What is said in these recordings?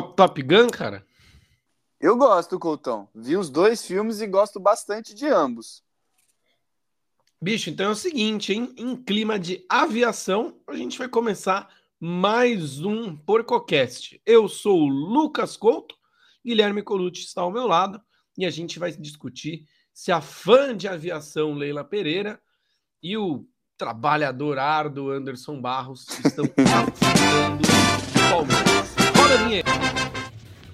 Top Gun, cara? Eu gosto, Coutão. Vi os dois filmes e gosto bastante de ambos. Bicho, então é o seguinte, hein? Em clima de aviação, a gente vai começar mais um Porcocast. Eu sou o Lucas Couto, Guilherme Colucci está ao meu lado e a gente vai discutir se a fã de aviação Leila Pereira e o trabalhador árduo Anderson Barros estão afundando o Palmeiras. Roda a vinheta!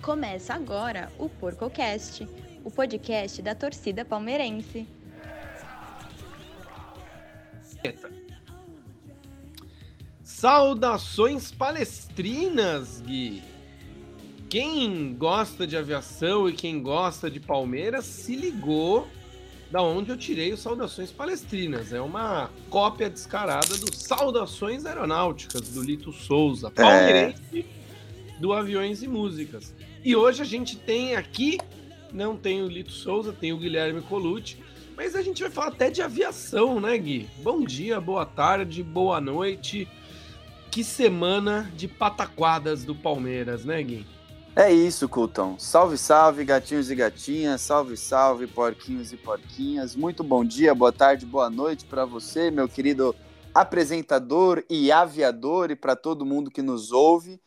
Começa agora o PorcoCast, o podcast da torcida palmeirense. Saudações palestrinas, Gui! Quem gosta de aviação e quem gosta de Palmeiras se ligou da onde eu tirei os Saudações Palestrinas. É uma cópia descarada do Saudações Aeronáuticas, do Lito Souza, é. palmeirense é. Do Aviões e Músicas. E hoje a gente tem aqui, não tem o Lito Souza, tem o Guilherme Colucci, mas a gente vai falar até de aviação, né, Gui? Bom dia, boa tarde, boa noite. Que semana de pataquadas do Palmeiras, né, Gui? É isso, Cultão. Salve, salve, gatinhos e gatinhas. Salve, salve, porquinhos e porquinhas. Muito bom dia, boa tarde, boa noite para você, meu querido apresentador e aviador, e para todo mundo que nos ouve.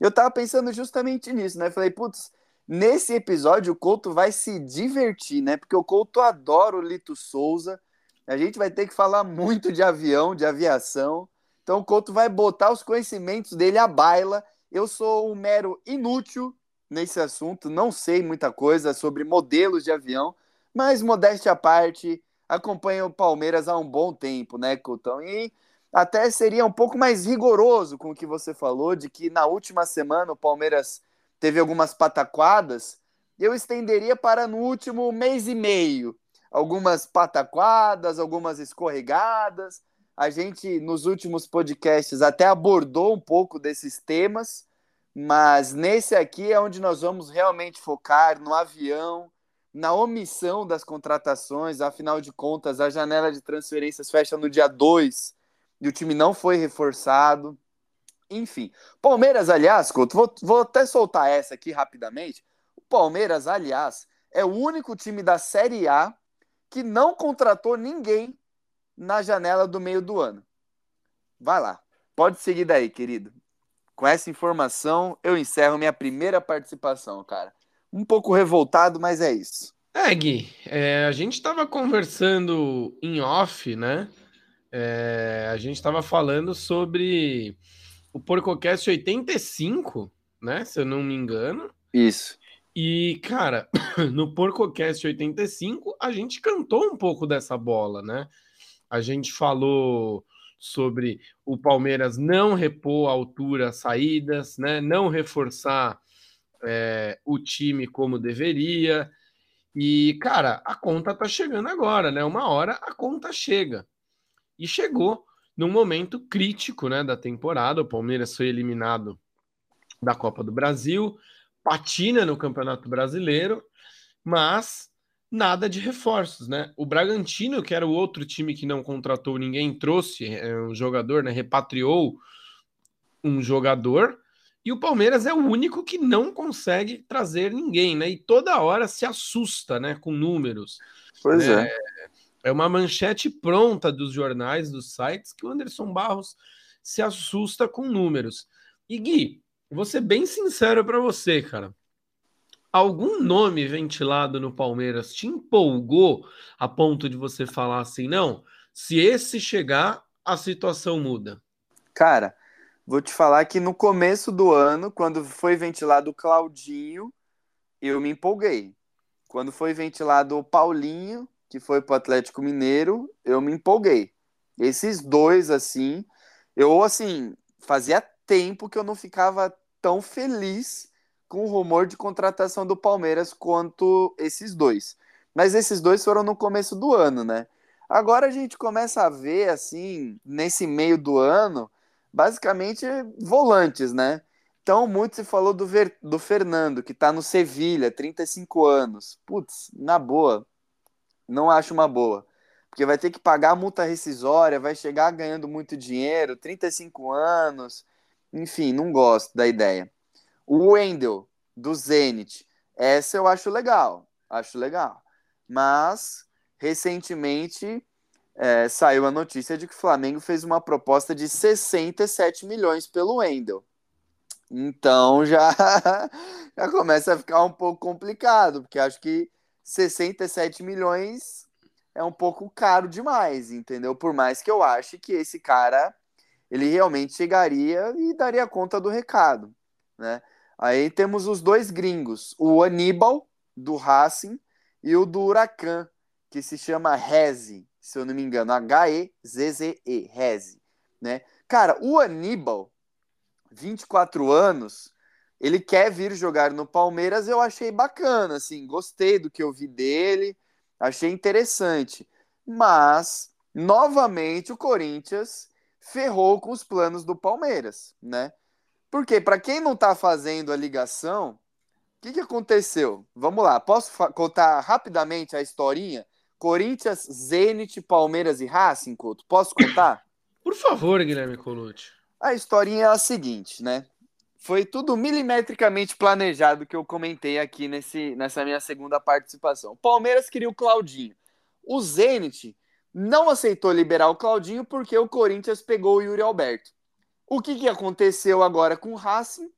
Eu tava pensando justamente nisso, né? Falei, putz, nesse episódio o Couto vai se divertir, né? Porque o Couto adora o Lito Souza. A gente vai ter que falar muito de avião, de aviação. Então o Couto vai botar os conhecimentos dele à baila. Eu sou um mero inútil nesse assunto, não sei muita coisa sobre modelos de avião, mas modéstia à parte, acompanho o Palmeiras há um bom tempo, né, Coutão? E até seria um pouco mais rigoroso com o que você falou, de que na última semana o Palmeiras teve algumas pataquadas, eu estenderia para no último mês e meio. Algumas pataquadas, algumas escorregadas. A gente, nos últimos podcasts, até abordou um pouco desses temas, mas nesse aqui é onde nós vamos realmente focar no avião, na omissão das contratações. Afinal de contas, a janela de transferências fecha no dia 2 e o time não foi reforçado. Enfim, Palmeiras, aliás, Couto, vou, vou até soltar essa aqui rapidamente. O Palmeiras, aliás, é o único time da Série A que não contratou ninguém na janela do meio do ano. Vai lá, pode seguir daí, querido. Com essa informação, eu encerro minha primeira participação, cara. Um pouco revoltado, mas é isso. É, Gui, é, a gente estava conversando em off, né? É, a gente estava falando sobre o PorcoCast 85, né? Se eu não me engano. Isso. E, cara, no PorcoCast 85, a gente cantou um pouco dessa bola, né? A gente falou sobre o Palmeiras não repor a altura saídas, né? não reforçar é, o time como deveria. E, cara, a conta tá chegando agora, né? Uma hora a conta chega. E chegou num momento crítico né, da temporada. O Palmeiras foi eliminado da Copa do Brasil, patina no Campeonato Brasileiro, mas nada de reforços, né? O Bragantino, que era o outro time que não contratou ninguém, trouxe é, um jogador, né? Repatriou um jogador. E o Palmeiras é o único que não consegue trazer ninguém, né? E toda hora se assusta, né? Com números. Pois né? é. É uma manchete pronta dos jornais, dos sites, que o Anderson Barros se assusta com números. E Gui, vou ser bem sincero para você, cara algum nome ventilado no Palmeiras te empolgou a ponto de você falar assim, não, se esse chegar, a situação muda? Cara, vou te falar que no começo do ano, quando foi ventilado o Claudinho, eu me empolguei. Quando foi ventilado o Paulinho, que foi pro Atlético Mineiro, eu me empolguei. Esses dois, assim, eu, assim, fazia tempo que eu não ficava tão feliz com o rumor de contratação do Palmeiras quanto esses dois. Mas esses dois foram no começo do ano, né? Agora a gente começa a ver, assim, nesse meio do ano, basicamente volantes, né? Então, muito se falou do, Ver, do Fernando, que tá no Sevilha, 35 anos. Putz, na boa, não acho uma boa. Porque vai ter que pagar multa rescisória, vai chegar ganhando muito dinheiro, 35 anos. Enfim, não gosto da ideia. O Wendel, do Zenit. Essa eu acho legal. Acho legal. Mas, recentemente, é, saiu a notícia de que o Flamengo fez uma proposta de 67 milhões pelo Wendel. Então já, já começa a ficar um pouco complicado, porque acho que 67 milhões é um pouco caro demais, entendeu? Por mais que eu ache que esse cara ele realmente chegaria e daria conta do recado, né? Aí temos os dois gringos, o Aníbal do Racing e o do Huracan, que se chama Reze, se eu não me engano, H-E-Z-Z-E, Reze, né? Cara, o Aníbal, 24 anos, ele quer vir jogar no Palmeiras, eu achei bacana, assim, gostei do que eu vi dele, achei interessante. Mas, novamente, o Corinthians ferrou com os planos do Palmeiras, né? Porque, para quem não tá fazendo a ligação, o que, que aconteceu? Vamos lá, posso contar rapidamente a historinha? Corinthians, Zenit, Palmeiras e Racing, Couto? Posso contar? Por favor, Guilherme Colucci. A historinha é a seguinte, né? Foi tudo milimetricamente planejado que eu comentei aqui nesse, nessa minha segunda participação. O Palmeiras queria o Claudinho. O Zenit não aceitou liberar o Claudinho porque o Corinthians pegou o Yuri Alberto. O que, que aconteceu agora com o Racing?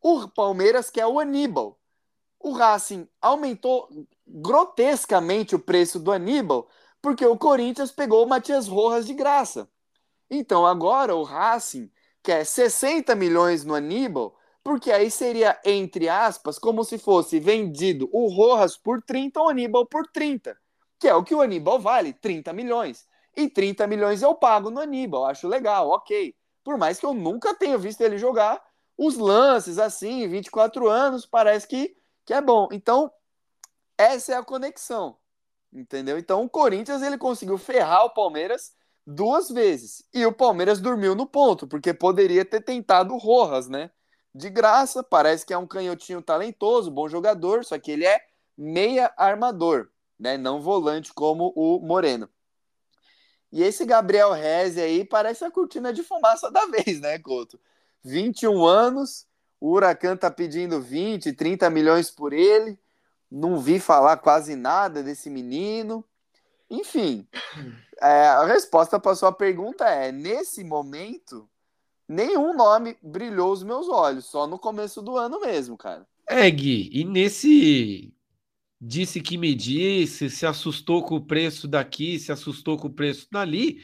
O Palmeiras quer o Aníbal. O Racing aumentou grotescamente o preço do Aníbal porque o Corinthians pegou o Matias Rojas de graça. Então agora o Racing quer 60 milhões no Aníbal, porque aí seria, entre aspas, como se fosse vendido o Rojas por 30 ou o Aníbal por 30, que é o que o Aníbal vale, 30 milhões. E 30 milhões eu pago no Aníbal, acho legal, ok. Por mais que eu nunca tenha visto ele jogar, os lances assim, 24 anos, parece que, que é bom. Então, essa é a conexão, entendeu? Então, o Corinthians ele conseguiu ferrar o Palmeiras duas vezes. E o Palmeiras dormiu no ponto, porque poderia ter tentado o Rojas, né? De graça, parece que é um canhotinho talentoso, bom jogador, só que ele é meia armador, né? Não volante como o Moreno. E esse Gabriel Reze aí parece a cortina de fumaça da vez, né, Couto? 21 anos, o Huracan tá pedindo 20, 30 milhões por ele. Não vi falar quase nada desse menino. Enfim, é, a resposta para sua pergunta é: nesse momento, nenhum nome brilhou os meus olhos, só no começo do ano mesmo, cara. É, Gui, e nesse disse que me disse, se assustou com o preço daqui, se assustou com o preço dali.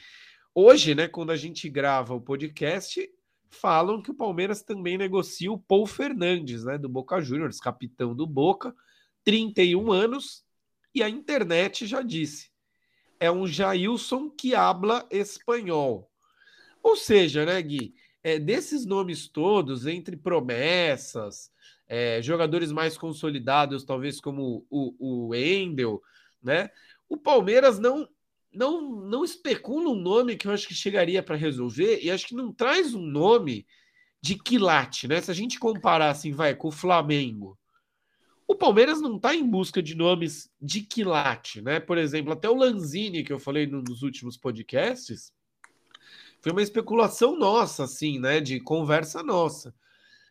Hoje, né, quando a gente grava o podcast, falam que o Palmeiras também negocia o Paul Fernandes, né, do Boca Juniors, capitão do Boca, 31 anos, e a internet já disse é um Jailson que habla espanhol. Ou seja, né, Gui, é, desses nomes todos, entre promessas, é, jogadores mais consolidados, talvez como o, o Endel, né? O Palmeiras não não não especula um nome que eu acho que chegaria para resolver e acho que não traz um nome de quilate, né? Se a gente comparar assim, vai com o Flamengo, o Palmeiras não está em busca de nomes de quilate, né? Por exemplo, até o Lanzini, que eu falei nos últimos podcasts, foi uma especulação nossa, assim, né? De conversa nossa.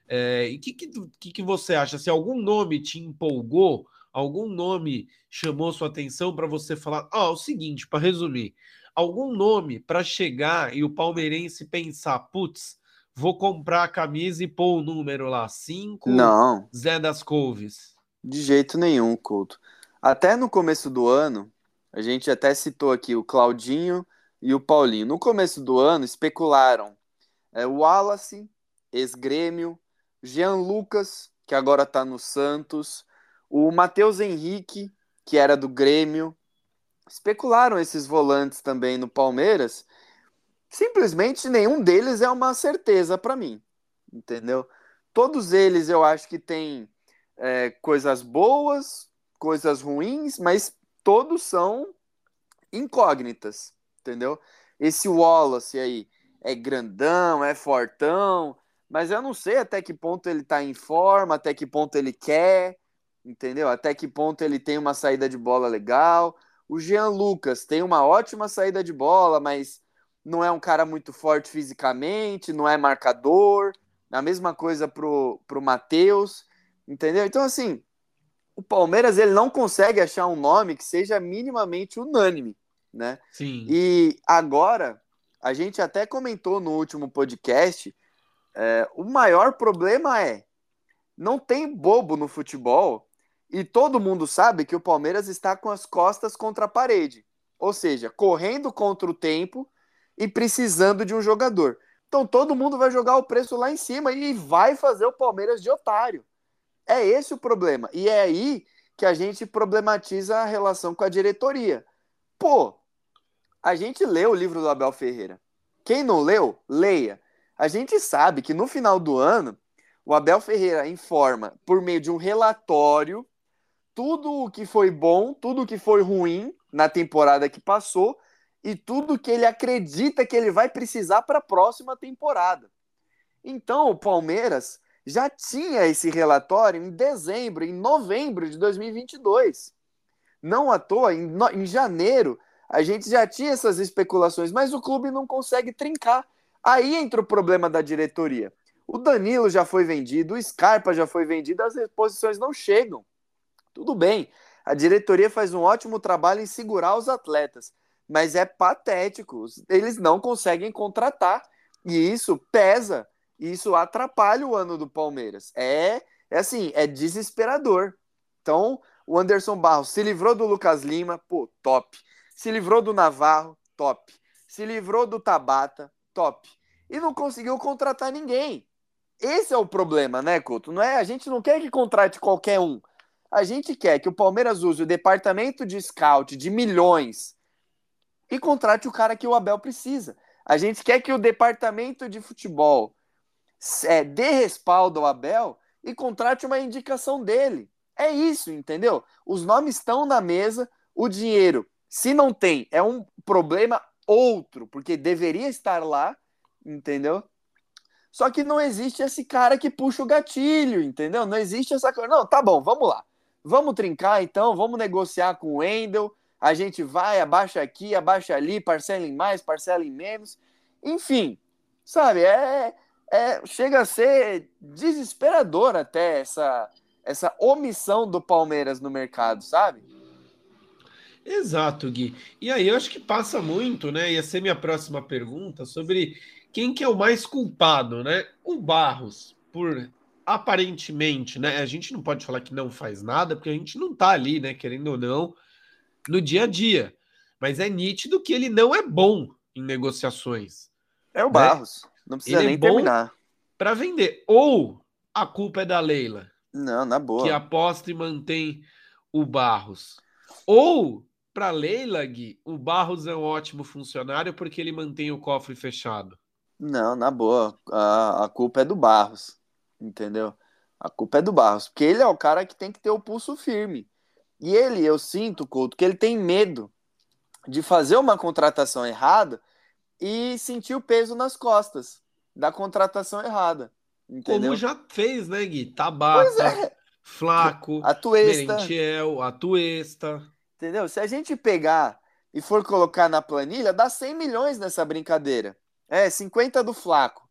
É, e o que, que, que, você acha? Se algum nome te empolgou, algum nome chamou sua atenção para você falar, ó, oh, o seguinte, para resumir, algum nome para chegar e o palmeirense pensar, putz, vou comprar a camisa e pôr o número lá, 5, Zé das Couves. De jeito nenhum, Couto. Até no começo do ano, a gente até citou aqui o Claudinho e o Paulinho. No começo do ano, especularam é, o Wallace, ex-grêmio, Jean Lucas, que agora está no Santos, o Matheus Henrique, que era do Grêmio. Especularam esses volantes também no Palmeiras. Simplesmente nenhum deles é uma certeza para mim, entendeu? Todos eles eu acho que têm é, coisas boas, coisas ruins, mas todos são incógnitas, entendeu? Esse Wallace aí é grandão, é fortão, mas eu não sei até que ponto ele tá em forma, até que ponto ele quer, entendeu? Até que ponto ele tem uma saída de bola legal. O Jean Lucas tem uma ótima saída de bola, mas não é um cara muito forte fisicamente, não é marcador, A mesma coisa pro, pro Matheus, entendeu? Então, assim, o Palmeiras ele não consegue achar um nome que seja minimamente unânime, né? Sim. E agora, a gente até comentou no último podcast, é, o maior problema é não tem bobo no futebol e todo mundo sabe que o Palmeiras está com as costas contra a parede, ou seja, correndo contra o tempo e precisando de um jogador. Então todo mundo vai jogar o preço lá em cima e vai fazer o Palmeiras de otário. É esse o problema. E é aí que a gente problematiza a relação com a diretoria. Pô, a gente leu o livro do Abel Ferreira. Quem não leu, leia. A gente sabe que no final do ano, o Abel Ferreira informa, por meio de um relatório, tudo o que foi bom, tudo o que foi ruim na temporada que passou e tudo que ele acredita que ele vai precisar para a próxima temporada. Então, o Palmeiras já tinha esse relatório em dezembro, em novembro de 2022. Não à toa, em, no, em janeiro, a gente já tinha essas especulações, mas o clube não consegue trincar. Aí entra o problema da diretoria. O Danilo já foi vendido, o Scarpa já foi vendido, as reposições não chegam. Tudo bem, a diretoria faz um ótimo trabalho em segurar os atletas, mas é patético. Eles não conseguem contratar e isso pesa, isso atrapalha o ano do Palmeiras. É, é assim, é desesperador. Então, o Anderson Barros se livrou do Lucas Lima, pô, top. Se livrou do Navarro, top. Se livrou do Tabata, top. E não conseguiu contratar ninguém. Esse é o problema, né, Couto? Não é, a gente não quer que contrate qualquer um. A gente quer que o Palmeiras use o departamento de scout de milhões e contrate o cara que o Abel precisa. A gente quer que o departamento de futebol é, dê respaldo ao Abel e contrate uma indicação dele. É isso, entendeu? Os nomes estão na mesa, o dinheiro, se não tem, é um problema outro, porque deveria estar lá, entendeu? Só que não existe esse cara que puxa o gatilho, entendeu? Não existe essa coisa. Não, tá bom, vamos lá. Vamos trincar então, vamos negociar com o Wendel. A gente vai, abaixa aqui, abaixa ali, parcela em mais, parcela em menos. Enfim, sabe? É, é, chega a ser desesperador até essa, essa omissão do Palmeiras no mercado, sabe? Exato, Gui. E aí eu acho que passa muito, né? Ia ser minha próxima pergunta sobre quem que é o mais culpado, né? O Barros, por aparentemente, né? A gente não pode falar que não faz nada, porque a gente não tá ali, né? Querendo ou não, no dia a dia. Mas é nítido que ele não é bom em negociações. É o né? Não precisa ele é nem é terminar. Para vender. Ou a culpa é da Leila. Não, na boa. Que aposta e mantém o Barros. Ou para Leila, Gui, o Barros é um ótimo funcionário porque ele mantém o cofre fechado. Não, na boa. A, a culpa é do Barros, entendeu? A culpa é do Barros, porque ele é o cara que tem que ter o pulso firme. E ele, eu sinto, Couto, que ele tem medo de fazer uma contratação errada e sentir o peso nas costas da contratação errada. Entendeu? Como já fez, né, Gui? Tabata, é. Flaco, Atuesta. Merentiel, Atuesta. Entendeu? Se a gente pegar e for colocar na planilha, dá 100 milhões nessa brincadeira. É, 50 do Flaco,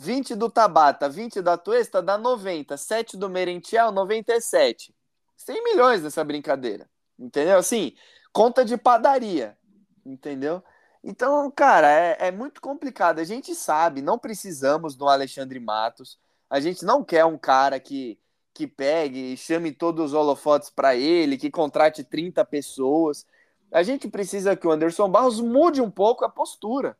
20 do Tabata, 20 da Tuesta, dá 90, 7 do Merentiel, 97. 100 milhões nessa brincadeira, entendeu? Assim, conta de padaria, entendeu? Então, cara, é, é muito complicado. A gente sabe, não precisamos do Alexandre Matos. A gente não quer um cara que, que pegue e chame todos os holofotes para ele, que contrate 30 pessoas. A gente precisa que o Anderson Barros mude um pouco a postura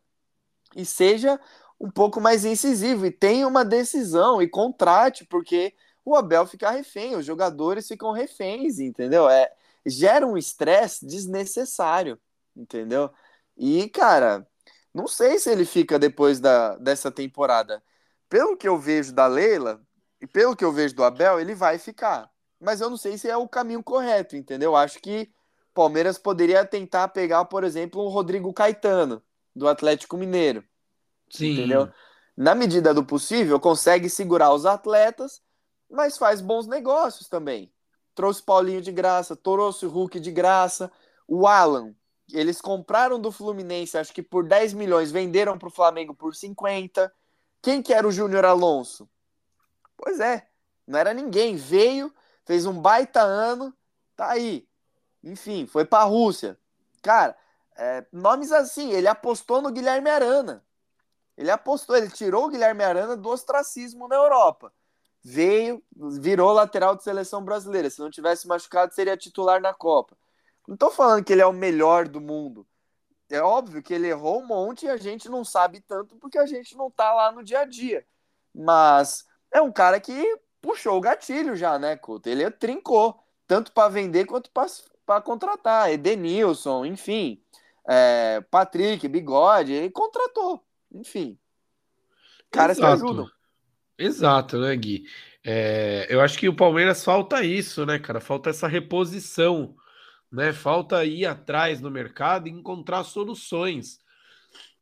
e seja um pouco mais incisivo e tenha uma decisão e contrate, porque o Abel fica refém, os jogadores ficam reféns, entendeu? É, gera um estresse desnecessário, entendeu? E, cara, não sei se ele fica depois da, dessa temporada. Pelo que eu vejo da Leila e pelo que eu vejo do Abel, ele vai ficar. Mas eu não sei se é o caminho correto, entendeu? Acho que Palmeiras poderia tentar pegar, por exemplo, um Rodrigo Caetano, do Atlético Mineiro. Sim. Entendeu? Na medida do possível, consegue segurar os atletas, mas faz bons negócios também. Trouxe Paulinho de graça, trouxe o Hulk de graça, o Alan. Eles compraram do Fluminense, acho que por 10 milhões, venderam para o Flamengo por 50. Quem que era o Júnior Alonso? Pois é, não era ninguém. Veio, fez um baita ano, tá aí. Enfim, foi pra Rússia. Cara, é, nomes assim, ele apostou no Guilherme Arana. Ele apostou, ele tirou o Guilherme Arana do ostracismo na Europa. Veio, virou lateral de seleção brasileira. Se não tivesse machucado, seria titular na Copa. Não tô falando que ele é o melhor do mundo. É óbvio que ele errou um monte e a gente não sabe tanto porque a gente não tá lá no dia a dia. Mas é um cara que puxou o gatilho já, né, Couto? Ele trincou, tanto para vender quanto para contratar. Edenilson, enfim. É, Patrick, Bigode, ele contratou. Enfim. Caras Exato. que ajudam. Exato, né, Gui? É, eu acho que o Palmeiras falta isso, né, cara? Falta essa reposição, né? Falta ir atrás no mercado e encontrar soluções.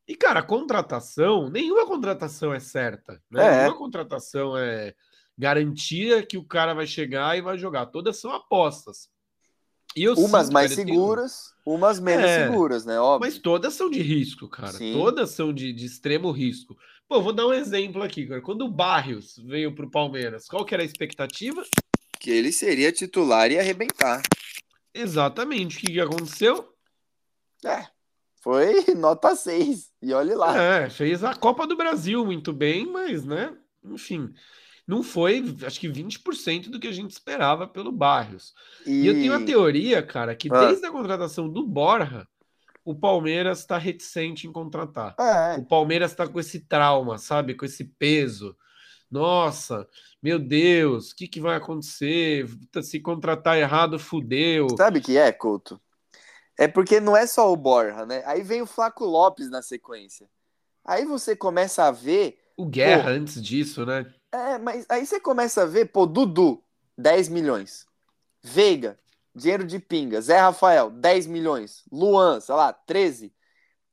E, cara, contratação, nenhuma contratação é certa, né? É. Nenhuma contratação é garantia que o cara vai chegar e vai jogar. Todas são apostas. umas mais cara, seguras, tenho... umas menos é, seguras, né? Óbvio. Mas todas são de risco, cara. Sim. Todas são de, de extremo risco. Pô, vou dar um exemplo aqui, cara. Quando o Barrios veio pro Palmeiras, qual que era a expectativa? Que ele seria titular e arrebentar. Exatamente. O que, que aconteceu? É, foi nota 6. E olhe lá. É, fez a Copa do Brasil muito bem, mas, né, enfim, não foi, acho que 20% do que a gente esperava pelo Barrios. E, e eu tenho a teoria, cara, que ah. desde a contratação do Borja, o Palmeiras está reticente em contratar. É. O Palmeiras está com esse trauma, sabe? Com esse peso. Nossa, meu Deus, o que, que vai acontecer? Se contratar errado, fudeu. Sabe o que é, Couto? É porque não é só o Borja, né? Aí vem o Flaco Lopes na sequência. Aí você começa a ver. O Guerra pô, antes disso, né? É, mas aí você começa a ver, pô, Dudu, 10 milhões. Veiga, Dinheiro de pinga. Zé Rafael, 10 milhões. Luan, sei lá, 13.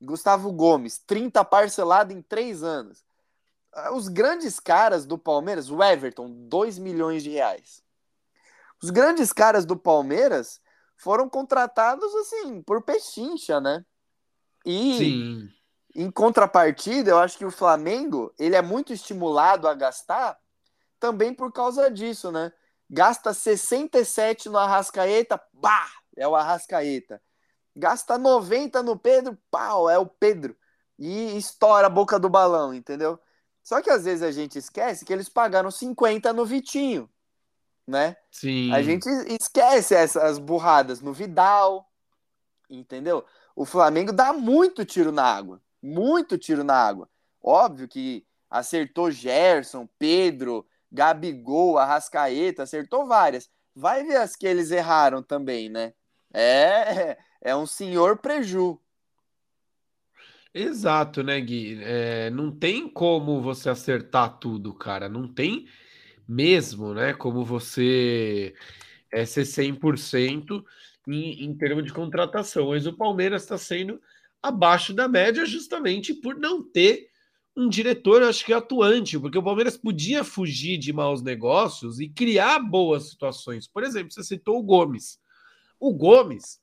Gustavo Gomes, 30 parcelado em 3 anos. Ah, os grandes caras do Palmeiras, o Everton, 2 milhões de reais. Os grandes caras do Palmeiras foram contratados assim, por pechincha, né? E Sim. em contrapartida, eu acho que o Flamengo, ele é muito estimulado a gastar também por causa disso, né? Gasta 67 no Arrascaeta, pá, é o Arrascaeta. Gasta 90 no Pedro, pau, é o Pedro. E estoura a boca do balão, entendeu? Só que às vezes a gente esquece que eles pagaram 50 no Vitinho, né? Sim. A gente esquece essas burradas no Vidal, entendeu? O Flamengo dá muito tiro na água, muito tiro na água. Óbvio que acertou Gerson, Pedro, Gabigol, Arrascaeta, acertou várias. Vai ver as que eles erraram também, né? É, é um senhor preju. Exato, né, Gui? É, não tem como você acertar tudo, cara. Não tem mesmo, né? Como você é, ser 100% em, em termos de contratação. Mas o Palmeiras está sendo abaixo da média justamente por não ter um diretor, acho que atuante, porque o Palmeiras podia fugir de maus negócios e criar boas situações. Por exemplo, você citou o Gomes. O Gomes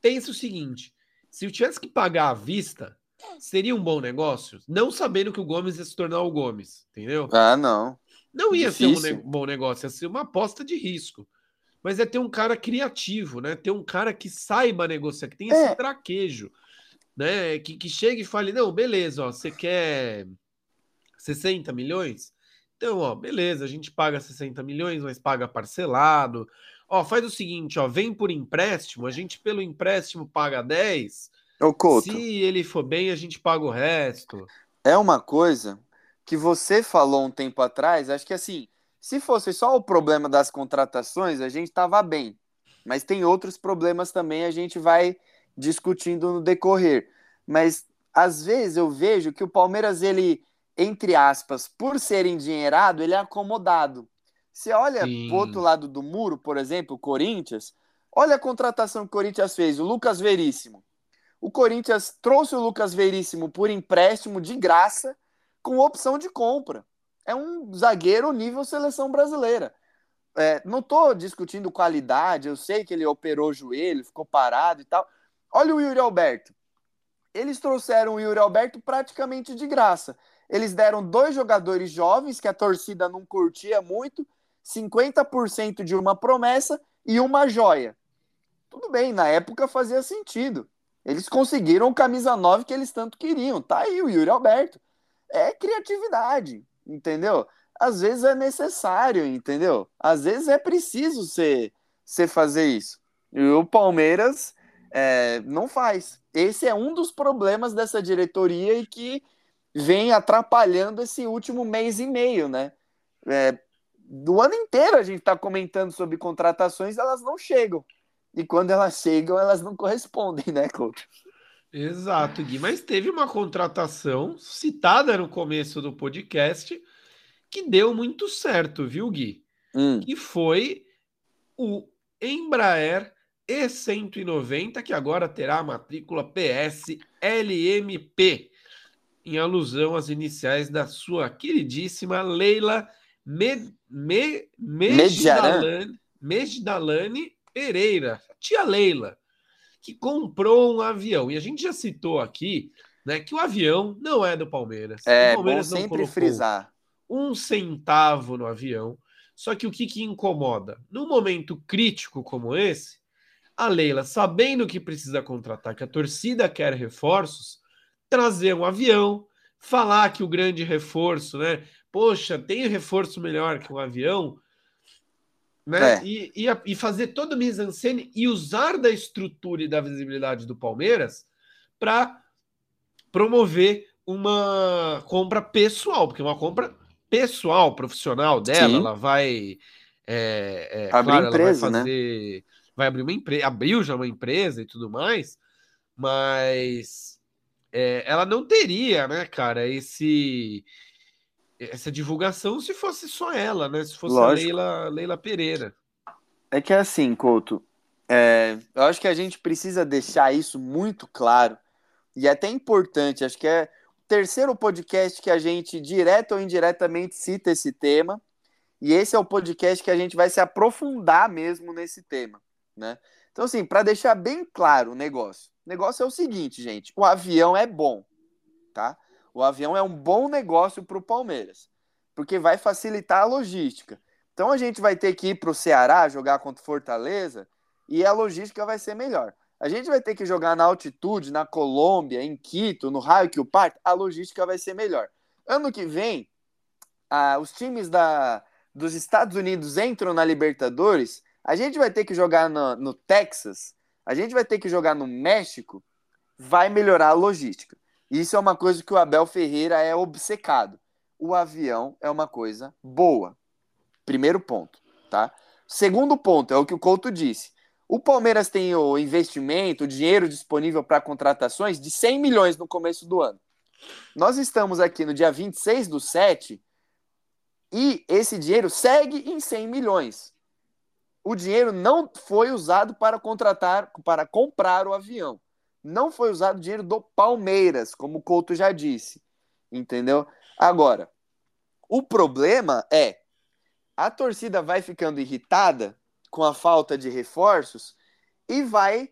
pensa o seguinte: se eu tivesse que pagar à vista, seria um bom negócio, não sabendo que o Gomes ia se tornar o Gomes, entendeu? Ah, não. Não ia Difícil. ser um ne bom negócio, ia ser uma aposta de risco. Mas é ter um cara criativo, né? Ter um cara que saiba negociar, que tem esse é. traquejo né? Que, que chegue e fale: não, beleza, ó, você quer 60 milhões? Então, ó, beleza, a gente paga 60 milhões, mas paga parcelado. Ó, faz o seguinte, ó, vem por empréstimo, a gente pelo empréstimo paga 10. Ô, Couto, Se ele for bem, a gente paga o resto. É uma coisa que você falou um tempo atrás, acho que assim, se fosse só o problema das contratações, a gente tava bem. Mas tem outros problemas também, a gente vai discutindo no decorrer. Mas às vezes eu vejo que o Palmeiras, ele, entre aspas, por ser endinheirado, ele é acomodado. Você olha Sim. pro outro lado do muro, por exemplo, o Corinthians, olha a contratação que o Corinthians fez, o Lucas Veríssimo. O Corinthians trouxe o Lucas Veríssimo por empréstimo de graça, com opção de compra. É um zagueiro nível seleção brasileira. É, não estou discutindo qualidade, eu sei que ele operou o joelho, ficou parado e tal, Olha o Yuri Alberto. Eles trouxeram o Yuri Alberto praticamente de graça. Eles deram dois jogadores jovens que a torcida não curtia muito, 50% de uma promessa e uma joia. Tudo bem, na época fazia sentido. Eles conseguiram o camisa 9 que eles tanto queriam. Tá aí o Yuri Alberto. É criatividade, entendeu? Às vezes é necessário, entendeu? Às vezes é preciso ser fazer isso. E o Palmeiras é, não faz. Esse é um dos problemas dessa diretoria e que vem atrapalhando esse último mês e meio, né? É, do ano inteiro a gente está comentando sobre contratações, elas não chegam. E quando elas chegam, elas não correspondem, né, coach? Exato, Gui. Mas teve uma contratação citada no começo do podcast que deu muito certo, viu, Gui? Hum. Que foi o Embraer E190, que agora terá a matrícula PS LMP, em alusão às iniciais da sua queridíssima Leila Me, Me, Pereira, tia Leila, que comprou um avião. E a gente já citou aqui né, que o avião não é do Palmeiras. É, o Palmeiras bom sempre frisar. Um centavo no avião. Só que o que, que incomoda? Num momento crítico como esse, a Leila, sabendo que precisa contratar, que a torcida quer reforços, trazer um avião, falar que o grande reforço, né? Poxa, tem reforço melhor que um avião, né? É. E, e, e, fazer todo o mise-en-scène e usar da estrutura e da visibilidade do Palmeiras para promover uma compra pessoal, porque uma compra pessoal, profissional dela, Sim. ela vai é, é, abrir claro, empresa, vai né? fazer, né? vai abrir uma empresa, abriu já uma empresa e tudo mais, mas é, ela não teria, né, cara, esse essa divulgação se fosse só ela, né? Se fosse Lógico. a Leila, Leila Pereira. É que é assim, Couto, é, eu acho que a gente precisa deixar isso muito claro e é até importante, acho que é o terceiro podcast que a gente, direto ou indiretamente, cita esse tema. E esse é o podcast que a gente vai se aprofundar mesmo nesse tema, né? Então, assim, para deixar bem claro o negócio. O negócio é o seguinte, gente: o avião é bom, tá? O avião é um bom negócio para o Palmeiras, porque vai facilitar a logística. Então a gente vai ter que ir para o Ceará jogar contra o Fortaleza e a logística vai ser melhor. A gente vai ter que jogar na altitude, na Colômbia, em Quito, no raio que o parte, a logística vai ser melhor. Ano que vem, ah, os times da, dos Estados Unidos entram na Libertadores, a gente vai ter que jogar no, no Texas, a gente vai ter que jogar no México, vai melhorar a logística. Isso é uma coisa que o Abel Ferreira é obcecado. O avião é uma coisa boa. Primeiro ponto, tá? Segundo ponto é o que o Couto disse. O Palmeiras tem o investimento, o dinheiro disponível para contratações de 100 milhões no começo do ano. Nós estamos aqui no dia 26 do 7 e esse dinheiro segue em 100 milhões. O dinheiro não foi usado para contratar, para comprar o avião não foi usado dinheiro do Palmeiras, como o Couto já disse. Entendeu? Agora, o problema é a torcida vai ficando irritada com a falta de reforços e vai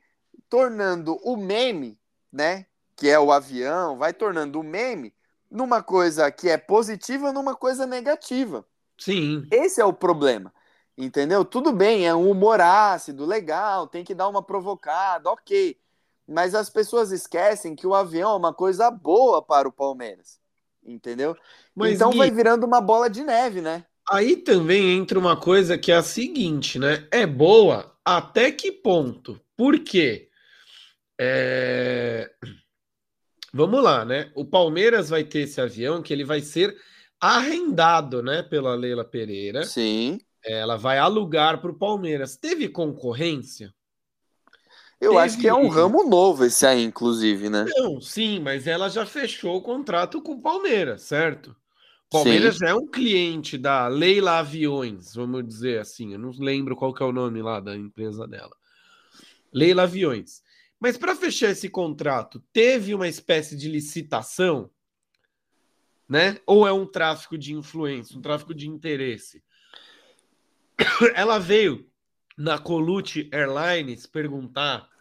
tornando o meme, né, que é o avião, vai tornando o meme numa coisa que é positiva numa coisa negativa. Sim. Esse é o problema. Entendeu? Tudo bem, é um humor ácido, legal, tem que dar uma provocada, ok mas as pessoas esquecem que o avião é uma coisa boa para o Palmeiras, entendeu? Mas, então Gui, vai virando uma bola de neve, né? Aí também entra uma coisa que é a seguinte, né? É boa até que ponto? Por quê? É... Vamos lá, né? O Palmeiras vai ter esse avião que ele vai ser arrendado, né, pela Leila Pereira. Sim. Ela vai alugar para o Palmeiras. Teve concorrência? Eu Teve... acho que é um ramo novo esse aí, inclusive, né? Não, sim, mas ela já fechou o contrato com o Palmeiras, certo? Palmeiras sim. é um cliente da Leila Aviões, vamos dizer assim. Eu não lembro qual que é o nome lá da empresa dela. Leila Aviões. Mas para fechar esse contrato, teve uma espécie de licitação, né? Ou é um tráfico de influência, um tráfico de interesse? Ela veio na Colute Airlines perguntar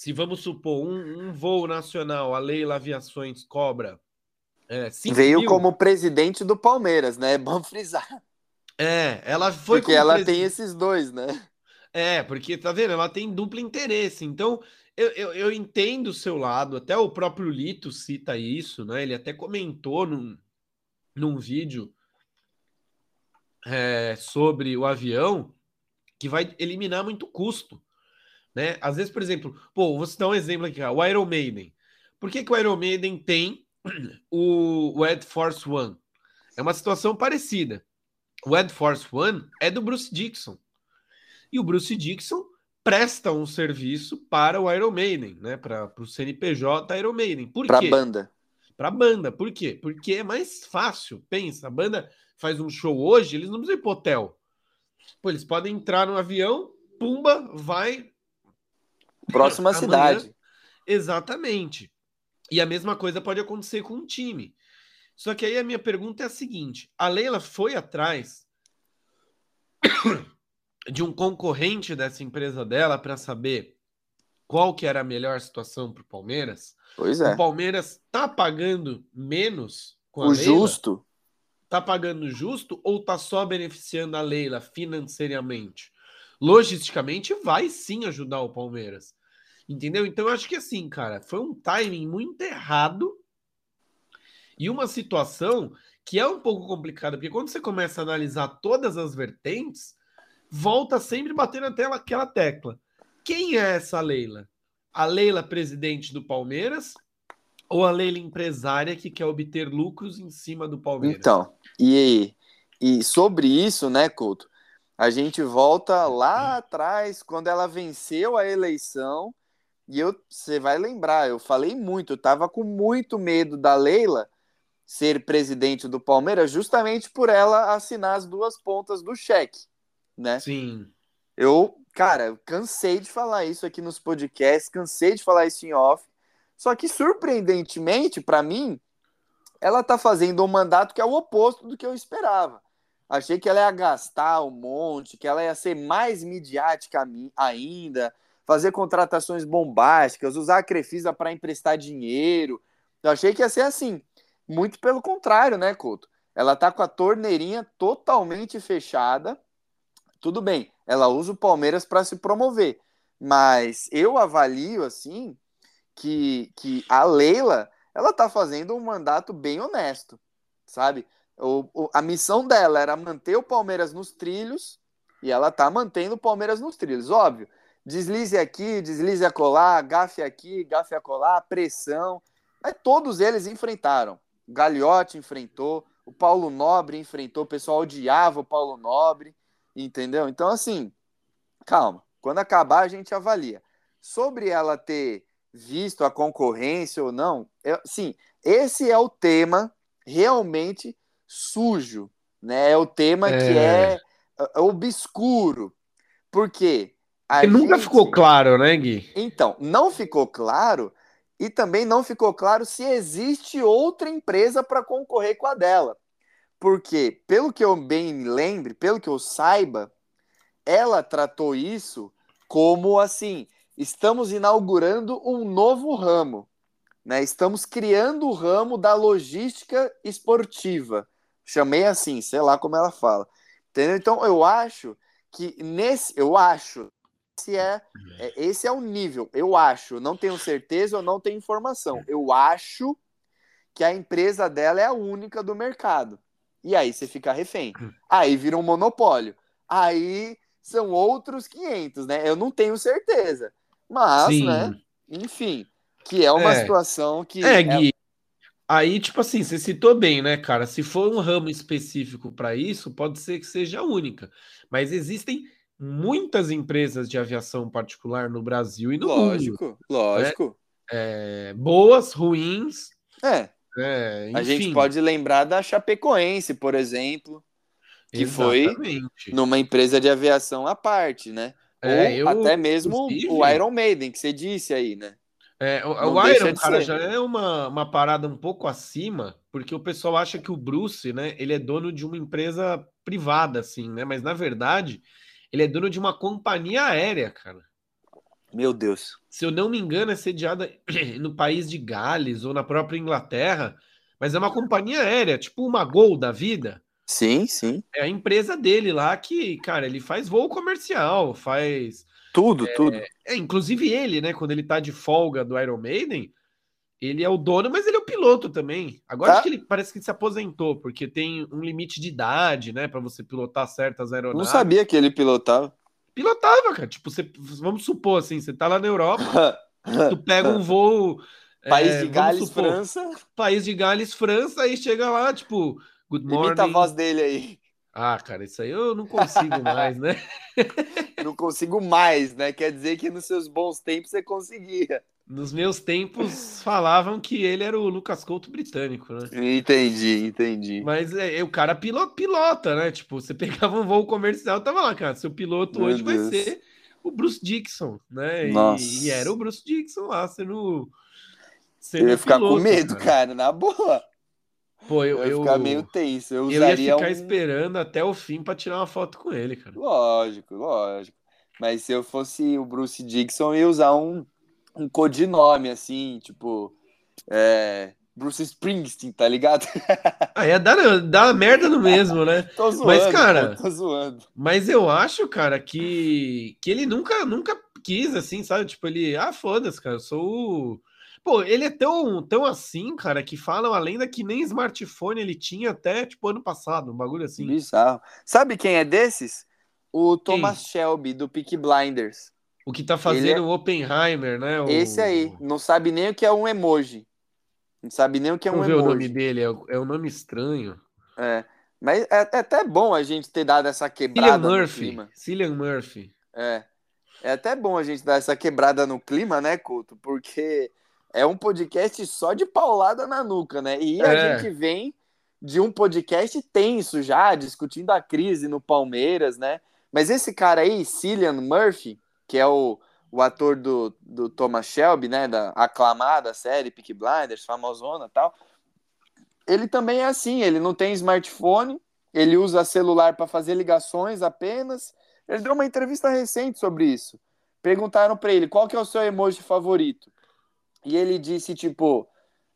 se vamos supor um, um voo nacional, a Leila Aviações cobra É, Veio mil. como presidente do Palmeiras, né? É bom frisar. É, ela foi. Porque ela tem esses dois, né? É, porque tá vendo? Ela tem duplo interesse. Então, eu, eu, eu, entendo o seu lado, até o próprio Lito cita isso, né? Ele até comentou num, num vídeo é, sobre o avião que vai eliminar muito custo. Né? Às vezes, por exemplo, pô, vou citar um exemplo aqui, o Iron Maiden. Por que, que o Iron Maiden tem o, o Ed Force One? É uma situação parecida. O Ed Force One é do Bruce Dixon. E o Bruce Dixon presta um serviço para o Iron Maiden, né? Para o CNPJ Iron Maiden. Por pra quê? Para banda. Para banda. Por quê? Porque é mais fácil. Pensa, a banda faz um show hoje, eles não precisam ir para hotel. Pô, eles podem entrar no avião, pumba, vai. Próxima cidade. Exatamente. E a mesma coisa pode acontecer com um time. Só que aí a minha pergunta é a seguinte: a Leila foi atrás de um concorrente dessa empresa dela para saber qual que era a melhor situação para o Palmeiras. Pois é. O Palmeiras tá pagando menos com a o Leila? justo. Tá pagando justo ou tá só beneficiando a Leila financeiramente? Logisticamente vai sim ajudar o Palmeiras. Entendeu? Então eu acho que assim, cara, foi um timing muito errado e uma situação que é um pouco complicada, porque quando você começa a analisar todas as vertentes, volta sempre batendo até aquela tecla. Quem é essa Leila? A Leila, presidente do Palmeiras, ou a Leila empresária que quer obter lucros em cima do Palmeiras? Então, e, e sobre isso, né, Couto? A gente volta lá atrás, quando ela venceu a eleição, e eu, você vai lembrar, eu falei muito, eu tava com muito medo da Leila ser presidente do Palmeiras, justamente por ela assinar as duas pontas do cheque né? Sim. Eu, cara, cansei de falar isso aqui nos podcasts, cansei de falar isso em off. Só que, surpreendentemente, para mim, ela tá fazendo um mandato que é o oposto do que eu esperava. Achei que ela ia gastar um monte, que ela ia ser mais midiática ainda, fazer contratações bombásticas, usar a Crefisa para emprestar dinheiro. Eu achei que ia ser assim. Muito pelo contrário, né, Couto? Ela tá com a torneirinha totalmente fechada tudo bem, ela usa o Palmeiras para se promover, mas eu avalio assim que, que a Leila ela tá fazendo um mandato bem honesto, sabe? O, o, a missão dela era manter o Palmeiras nos trilhos e ela tá mantendo o Palmeiras nos trilhos, óbvio. Deslize aqui, deslize acolá, gafe aqui, gafe acolá, pressão. Mas todos eles enfrentaram. O Gagliotti enfrentou, o Paulo Nobre enfrentou, o pessoal odiava o Paulo Nobre. Entendeu? Então, assim, calma. Quando acabar, a gente avalia. Sobre ela ter visto a concorrência ou não, eu, sim, esse é o tema realmente sujo, né? É o tema é... que é, é obscuro. Por quê? A gente... nunca ficou claro, né, Gui? Então, não ficou claro e também não ficou claro se existe outra empresa para concorrer com a dela. Porque, pelo que eu bem lembre, pelo que eu saiba, ela tratou isso como assim: estamos inaugurando um novo ramo, né? Estamos criando o ramo da logística esportiva. Chamei assim, sei lá como ela fala. Entendeu? Então eu acho que nesse, eu acho, esse é, é esse é o nível. Eu acho, não tenho certeza, eu não tenho informação. Eu acho que a empresa dela é a única do mercado. E aí você fica refém. Hum. Aí vira um monopólio. Aí são outros 500, né? Eu não tenho certeza. Mas, Sim. né? Enfim, que é uma é. situação que. É, é Gui. É... Aí, tipo assim, você citou bem, né, cara? Se for um ramo específico para isso, pode ser que seja a única. Mas existem muitas empresas de aviação particular no Brasil e no lógico, mundo. Lógico, lógico. Né? É, boas, ruins. É. É, a gente pode lembrar da Chapecoense, por exemplo, que Exatamente. foi numa empresa de aviação à parte, né? É, Ou eu, até mesmo o Iron Maiden, que você disse aí, né? É, o, o Iron, cara, já é uma, uma parada um pouco acima, porque o pessoal acha que o Bruce, né, ele é dono de uma empresa privada, assim, né? Mas na verdade, ele é dono de uma companhia aérea, cara. Meu Deus. Se eu não me engano, é sediada no país de Gales ou na própria Inglaterra, mas é uma companhia aérea, tipo uma Gol da vida. Sim, sim. É a empresa dele lá que, cara, ele faz voo comercial, faz. Tudo, é, tudo. É, inclusive ele, né? Quando ele tá de folga do Iron Maiden, ele é o dono, mas ele é o piloto também. Agora Tá. acho que ele parece que ele se aposentou, porque tem um limite de idade, né? Pra você pilotar certas aeronaves. Não sabia que ele pilotava. Pilotava, cara. Tipo, você, vamos supor assim, você tá lá na Europa, tu pega um voo. País é, de Gales, supor, França. País de Gales, França, aí chega lá, tipo, good morning. Imita a voz dele aí. Ah, cara, isso aí eu não consigo mais, né? Não consigo mais, né? Quer dizer que nos seus bons tempos você conseguia. Nos meus tempos falavam que ele era o Lucas Couto britânico, né? Entendi, entendi. Mas é, o cara pilota, pilota, né? Tipo, você pegava um voo comercial, tava lá, cara. Seu piloto Meu hoje vai Deus. ser o Bruce Dixon, né? E-. E, era o Bruce Dixon lá sendo. Eu sendo ia ficar piloto, com medo, cara. na boa. Pô, eu, Eu ia eu, ficar meio tenso. Eu eu ia ficar um. esperando até o fim pra tirar uma foto com ele, cara. Lógico, lógico. Mas se eu fosse o Bruce Dixon, eu ia usar um, um codinome, assim, tipo. É, Bruce Springsteen, tá ligado? Ah, ia dar, dar merda no mesmo, né? tô zoando, Mas, cara- tô zoando. Mas eu acho, cara, que, que ele nunca, nunca quis, assim, sabe? Tipo, ele, ah, foda-se, cara, eu sou o. Pô, ele é tão, tão assim, cara, que falam a lenda que nem smartphone ele tinha até, tipo, ano passado, um bagulho assim. Bizarro. Sabe quem é desses? O Thomas Shelby, do Peaky Blinders. O que tá fazendo o Oppenheimer, né? O... Esse aí. Não sabe nem o que é um emoji. Não sabe nem o que é um ver o nome emoji. dele, é, é um nome estranho. É. Mas é, é até bom a gente ter dado essa Cillian quebrada no Murphy. clima. Cillian Murphy. É. É até bom a gente dar essa quebrada no clima, né, Couto? Porque é um podcast só de paulada na nuca, né? E a É. gente vem de um podcast tenso já, discutindo a crise no Palmeiras, né? Mas esse cara aí, Cillian Murphy, que é o, o ator do, do Thomas Shelby, né? Da aclamada série Peaky Blinders, famosona tal. Ele também é assim, ele não tem smartphone, ele usa celular para fazer ligações apenas. Ele deu uma entrevista recente sobre isso. Perguntaram para ele qual que é o seu emoji favorito. E ele disse, tipo,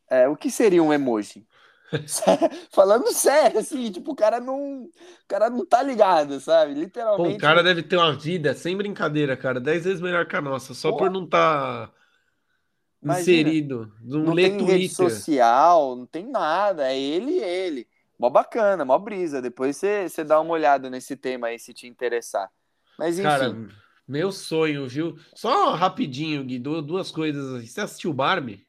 é, o que seria um emoji? Falando sério, assim, tipo, o cara não, o cara não tá ligado, sabe? Pô, Literalmente. o cara deve ter uma vida, sem brincadeira, cara, dez vezes melhor que a nossa, só Pô. por não estar Imagina. inserido. Não, não lê tem rede Twitter. social, não tem nada. É ele e ele. Mó bacana, mó brisa. Depois você dá uma olhada nesse tema aí, se te interessar. Mas enfim. Cara, meu sonho, viu? Só rapidinho, Gui, du- duas coisas. Você assistiu Barbie?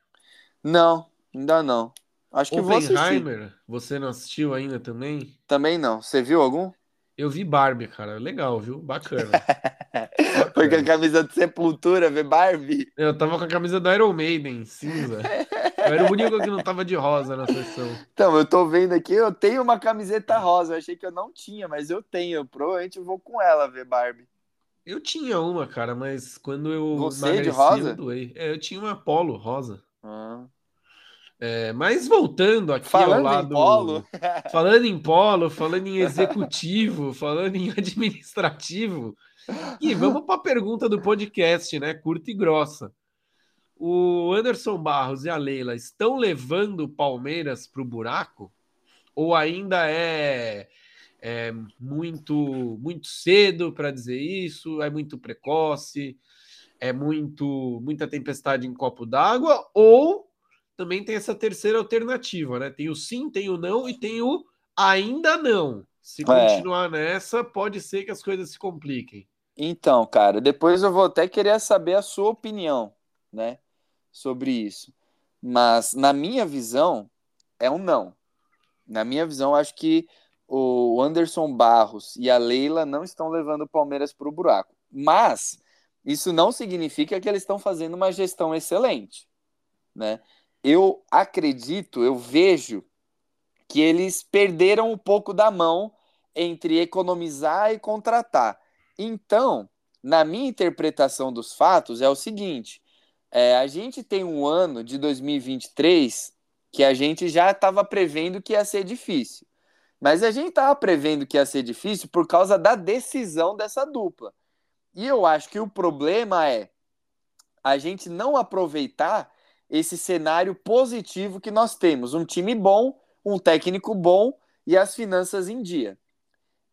Não, ainda não. Acho que vou assistir. Você não assistiu ainda também? Também não. Você viu algum? Eu vi Barbie, cara. Legal, viu? Bacana. Foi com a camisa de sepultura, ver Barbie. Eu tava com a camisa do Iron Maiden, cinza. Eu era o único que não tava de rosa na sessão. Então, eu tô vendo aqui, eu tenho uma camiseta rosa. Eu achei que eu não tinha, mas eu tenho. Eu provavelmente vou com ela ver Barbie. Eu tinha uma, cara, mas quando eu Você de emagreci, rosa? eu doei. É, eu tinha uma polo rosa. Ah. É, mas voltando aqui ao Falando lado... em polo, Falando em polo, falando em executivo, falando em administrativo. E vamos para a pergunta do podcast, né? Curta e grossa. O Anderson Barros e a Leila estão levando o Palmeiras para o buraco? Ou ainda é, é muito, muito cedo para dizer isso? É muito precoce? É muito muita tempestade em copo d'água? Ou também tem essa terceira alternativa, né? Tem o sim, tem o não e tem o ainda não. Se É. continuar nessa, pode ser que as coisas se compliquem. Então, cara, depois eu vou até querer saber a sua opinião, né, sobre isso. Mas na minha visão é um não. Na minha visão, acho que o Anderson Barros e a Leila não estão levando o Palmeiras para o buraco. Mas isso não significa que eles estão fazendo uma gestão excelente, né? Eu acredito, eu vejo que eles perderam um pouco da mão entre economizar e contratar. Então, na minha interpretação dos fatos, é o seguinte: é, a gente tem um ano de 2023 que a gente já estava prevendo que ia ser difícil. Mas a gente estava prevendo que ia ser difícil por causa da decisão dessa dupla. E eu acho que o problema é a gente não aproveitar esse cenário positivo que nós temos. Um time bom, um técnico bom e as finanças em dia.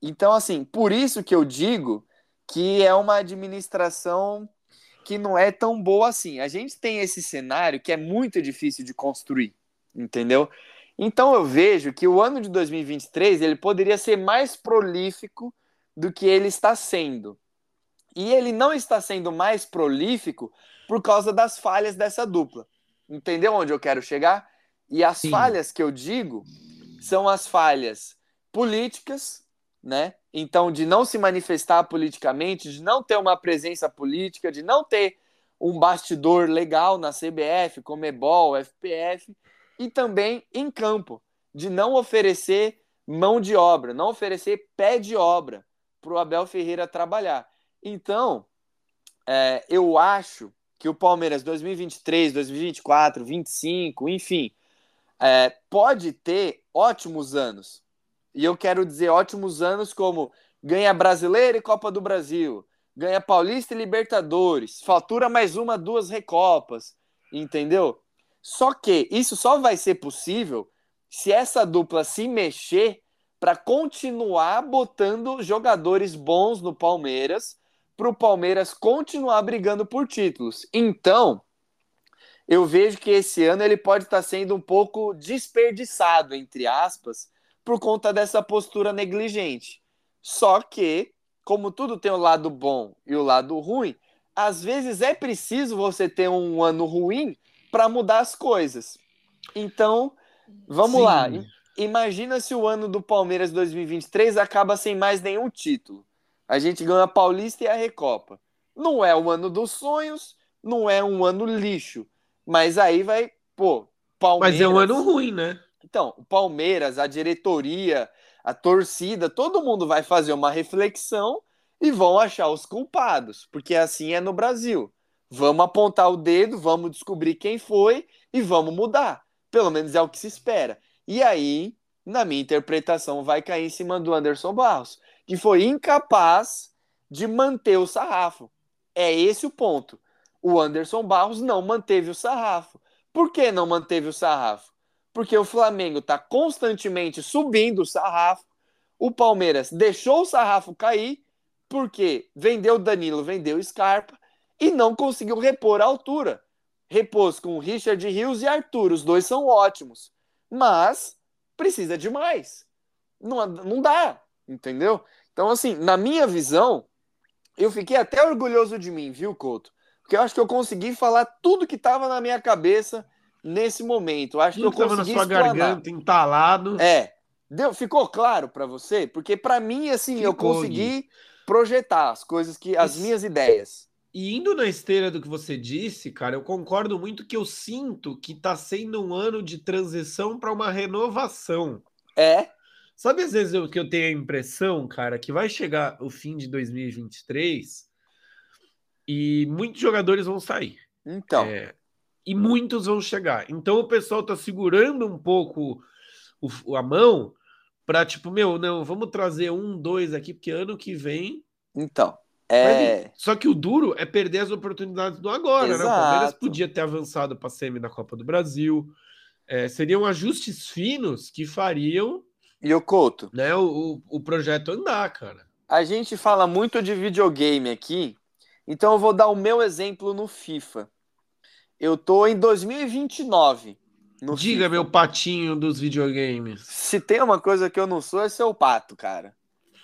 Então, assim, por isso que eu digo que é uma administração que não é tão boa assim. A gente tem esse cenário que é muito difícil de construir, entendeu? Então eu vejo que o ano de 2023 ele poderia ser mais prolífico do que ele está sendo. E ele não está sendo mais prolífico por causa das falhas dessa dupla. Entendeu onde eu quero chegar? E as Sim. falhas que eu digo são as falhas políticas, né? Então, de não se manifestar politicamente, de não ter uma presença política, de não ter um bastidor legal na CBF, Comebol, FPF, e também em campo, de não oferecer mão de obra, não oferecer pé de obra para o Abel Ferreira trabalhar. Então, é, eu acho que o Palmeiras 2023, 2024, 2025, enfim, é, pode ter ótimos anos. E eu quero dizer ótimos anos como ganha Brasileiro e Copa do Brasil, ganha Paulista e Libertadores, fatura mais uma, duas Recopas, entendeu? Só que isso só vai ser possível se essa dupla se mexer para continuar botando jogadores bons no Palmeiras, para o Palmeiras continuar brigando por títulos. Então, eu vejo que esse ano ele pode estar sendo um pouco desperdiçado, entre aspas, por conta dessa postura negligente. Só que, como tudo tem o lado bom e o lado ruim, às vezes é preciso você ter um ano ruim para mudar as coisas. Então, vamos Sim. lá. Imagina se o ano do Palmeiras 2023 acaba sem mais nenhum título. A gente ganha a Paulista e a Recopa. Não é o ano dos sonhos, não é um ano lixo. Mas aí vai, pô, Palmeiras. Mas é um ano ruim, né? Então, o Palmeiras, a diretoria, a torcida, todo mundo vai fazer uma reflexão e vão achar os culpados, porque assim é no Brasil. Vamos apontar o dedo, vamos descobrir quem foi e vamos mudar. Pelo menos é o que se espera. E aí, na minha interpretação, vai cair em cima do Anderson Barros, que foi incapaz de manter o sarrafo. É esse o ponto. O Anderson Barros não manteve o sarrafo. Por que não manteve o sarrafo? Porque o Flamengo está constantemente subindo o sarrafo. O Palmeiras deixou o sarrafo cair porque vendeu Danilo, vendeu Scarpa e não conseguiu repor a altura. Repôs com Richard Rios e Arthur, os dois são ótimos, mas precisa de mais. Não, não dá, entendeu? Então, assim, na minha visão, eu fiquei até orgulhoso de mim, viu, Couto? Porque eu acho que eu consegui falar tudo que estava na minha cabeça nesse momento. Eu acho tudo que eu consegui na sua explanar. garganta, entalado. É. Deu, ficou claro para você? Porque para mim, assim, ficou, eu consegui Gui. projetar as coisas que as minhas ideias. E indo na esteira do que você disse, cara, eu concordo muito que eu sinto que tá sendo um ano de transição para uma renovação. É. Sabe às vezes eu, que eu tenho a impressão, cara, que vai chegar o fim de 2023 e muitos jogadores vão sair. Então. É, e muitos vão chegar. Então o pessoal tá segurando um pouco o, a mão para tipo, meu, não, vamos trazer um, dois aqui, porque ano que vem. Então. É... Só que o duro é perder as oportunidades do agora, Exato. né? O Palmeiras podia ter avançado para a semi da Copa do Brasil. É, seriam ajustes finos que fariam. E o Couto? Né, o, o, o projeto andar, cara. A gente fala muito de videogame aqui, então eu vou dar o meu exemplo no FIFA. Eu tô em 2029. No Diga, FIFA. meu patinho dos videogames. Se tem uma coisa que eu não sou, é seu pato, cara.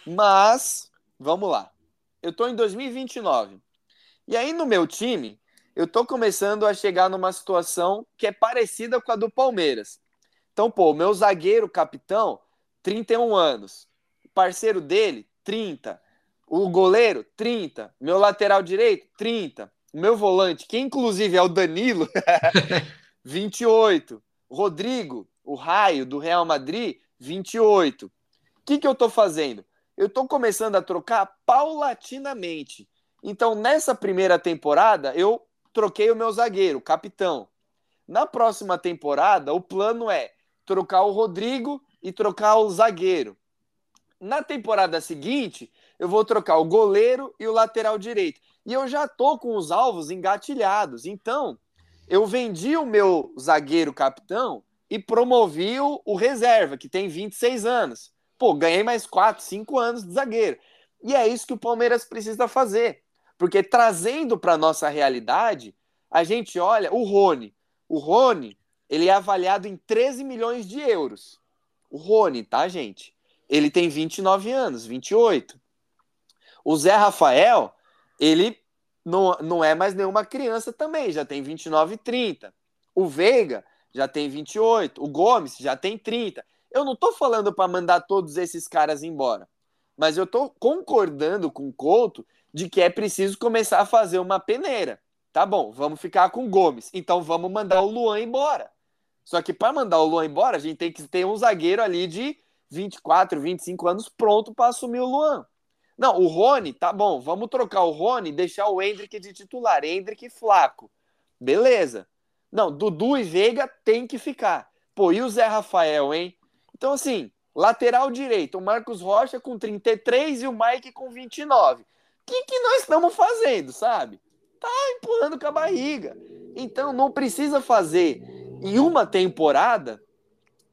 Mas, vamos lá eu tô em 2029. E aí no meu time, eu tô começando a chegar numa situação que é parecida com a do Palmeiras. Então, pô, meu zagueiro capitão, 31 anos. Parceiro dele, 30. O goleiro, 30. Meu lateral direito, 30. O meu volante, que inclusive é o Danilo, 28. Rodrigo, o raio do Real Madrid, 28. O que, que eu tô fazendo? eu estou começando a trocar paulatinamente. Então, nessa primeira temporada, eu troquei o meu zagueiro, o capitão. Na próxima temporada, o plano é trocar o Rodrigo e trocar o zagueiro. Na temporada seguinte, eu vou trocar o goleiro e o lateral direito. E eu já tô com os alvos engatilhados. Então, eu vendi o meu zagueiro capitão e promovi o, o reserva, que tem 26 anos. Pô, ganhei mais 4, 5 anos de zagueiro. E é isso que o Palmeiras precisa fazer. Porque trazendo para nossa realidade, a gente olha o Rony. O Rony, ele é avaliado em 13 milhões de euros. O Rony, tá, gente? Ele tem 29 anos, 28. O Zé Rafael, ele não, não é mais nenhuma criança também, já tem 29 e 30. O Veiga já tem 28. O Gomes já tem 30. Eu não tô falando para mandar todos esses caras embora, mas eu tô concordando com o Couto de que é preciso começar a fazer uma peneira. Tá bom, vamos ficar com o Gomes. Então vamos mandar o Luan embora. Só que para mandar o Luan embora, a gente tem que ter um zagueiro ali de 24, 25 anos pronto para assumir o Luan. Não, o Rony, tá bom, vamos trocar o Rony e deixar o Hendrick de titular. Hendrick flaco. Beleza. Não, Dudu e Veiga tem que ficar. Pô, e o Zé Rafael, hein? Então, assim, lateral direito, o Marcos Rocha com 33 e o Mike com 29. O que, que nós estamos fazendo, sabe? Tá empurrando com a barriga. Então, não precisa fazer em uma temporada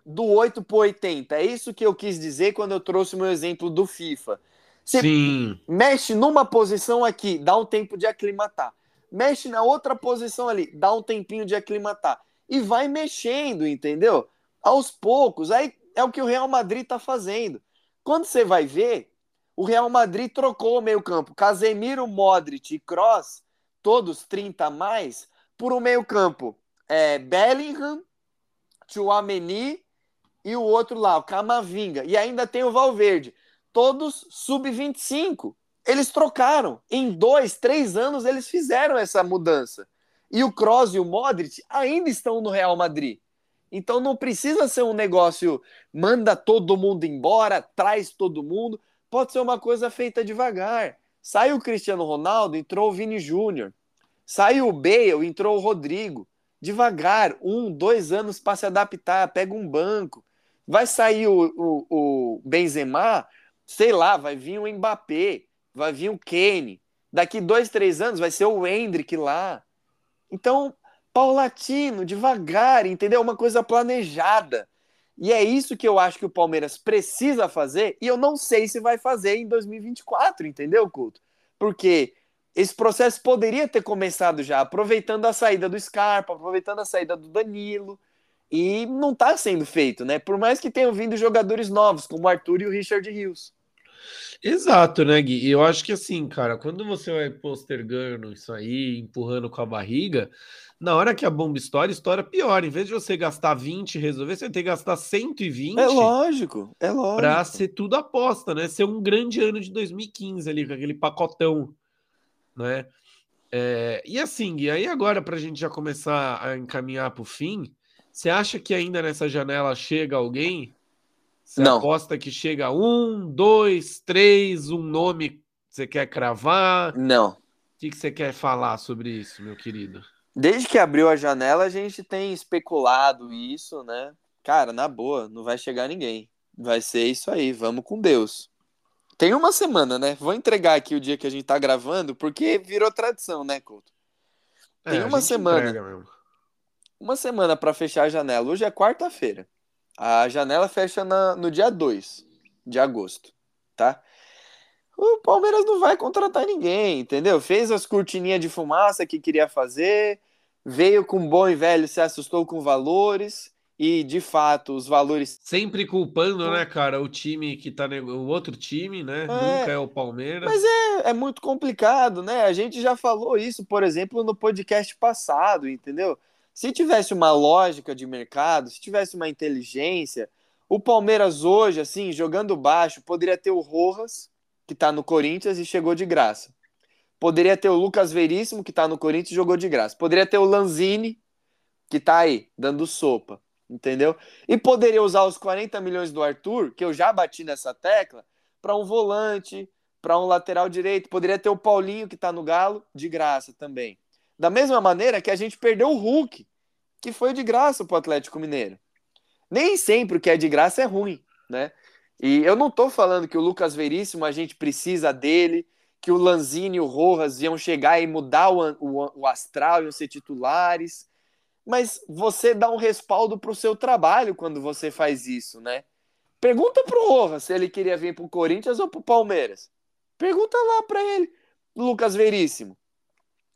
do 8 para 80. É isso que eu quis dizer quando eu trouxe o meu exemplo do FIFA. Você Sim. mexe numa posição aqui, dá um tempo de aclimatar. Mexe na outra posição ali, dá um tempinho de aclimatar. E vai mexendo, entendeu? Aos poucos. Aí é o que o Real Madrid está fazendo. Quando você vai ver, o Real Madrid trocou o meio-campo. Casemiro, Modric e Kroos, todos 30 a mais, por um meio-campo. É, Bellingham, Chouameni e o outro lá, o Camavinga. E ainda tem o Valverde todos sub-25. Eles trocaram. Em dois, três anos, eles fizeram essa mudança. E o Kroos e o Modric ainda estão no Real Madrid. Então não precisa ser um negócio, manda todo mundo embora, traz todo mundo. Pode ser uma coisa feita devagar. Saiu o Cristiano Ronaldo, entrou o Vini Júnior. Saiu o Bale, entrou o Rodrigo. Devagar, um, dois anos para se adaptar, pega um banco. Vai sair o, o, o Benzema, sei lá, vai vir o Mbappé, vai vir o Kane. Daqui dois, três anos vai ser o Hendrick lá. Então, paulatino, devagar, entendeu? Uma coisa planejada. E é isso que eu acho que o Palmeiras precisa fazer, e eu não sei se vai fazer em 2024, entendeu, Couto? Porque esse processo poderia ter começado já, aproveitando a saída do Scarpa, aproveitando a saída do Danilo, e não está sendo feito, né? Por mais que tenham vindo jogadores novos, como o Arthur e o Richard Rios. Exato, né, Gui? Eu acho que assim, cara, quando você vai postergando isso aí, empurrando com a barriga, na hora que a bomba estoura, estoura pior. Em vez de você gastar 20 e resolver, você tem que gastar 120. É lógico, é lógico. Pra ser tudo aposta, né? Ser um grande ano de 2015 ali, com aquele pacotão, né? É, e assim, Gui, aí agora, pra gente já começar a encaminhar pro fim, você acha que ainda nessa janela chega alguém? Você Não. aposta que chega um, dois, três, um nome que você quer cravar? Não. O que, que você quer falar sobre isso, meu querido? Desde que abriu a janela, a gente tem especulado isso, né? Cara, na boa, não vai chegar ninguém. Vai ser isso aí, vamos com Deus. Tem uma semana, né? Vou entregar aqui o dia que a gente tá gravando, porque virou tradição, né, Couto? Tem É, uma semana. Uma semana para fechar a janela. Hoje é quarta-feira. A janela fecha na- no dia 2 de agosto, tá? O Palmeiras não vai contratar ninguém, entendeu? Fez as cortininhas de fumaça que queria fazer, veio com bom e velho, se assustou com valores e, de fato, os valores Sempre culpando, né, cara, o time que tá. nego- O outro time, né? Nunca é o Palmeiras. Mas é, é muito complicado, né? A gente já falou isso, por exemplo, no podcast passado, entendeu? Se tivesse uma lógica de mercado, se tivesse uma inteligência, o Palmeiras hoje, assim, jogando baixo, poderia ter o Rojas, que tá no Corinthians e chegou de graça. Poderia ter o Lucas Veríssimo, que tá no Corinthians e jogou de graça. Poderia ter o Lanzini, que tá aí, dando sopa, entendeu? E poderia usar os 40 milhões do Arthur, que eu já bati nessa tecla, para um volante, para um lateral direito. Poderia ter o Paulinho, que tá no Galo, de graça também. Da mesma maneira que a gente perdeu o Hulk, que foi de graça pro Atlético Mineiro. Nem sempre o que é de graça é ruim, né? E eu não tô falando que o Lucas Veríssimo a gente precisa dele, que o Lanzini e o Rojas iam chegar e mudar o, o, o astral, iam ser titulares. Mas você dá um respaldo para o seu trabalho quando você faz isso, né? Pergunta pro Rojas se ele queria vir pro Corinthians ou pro Palmeiras. Pergunta lá para ele, Lucas Veríssimo.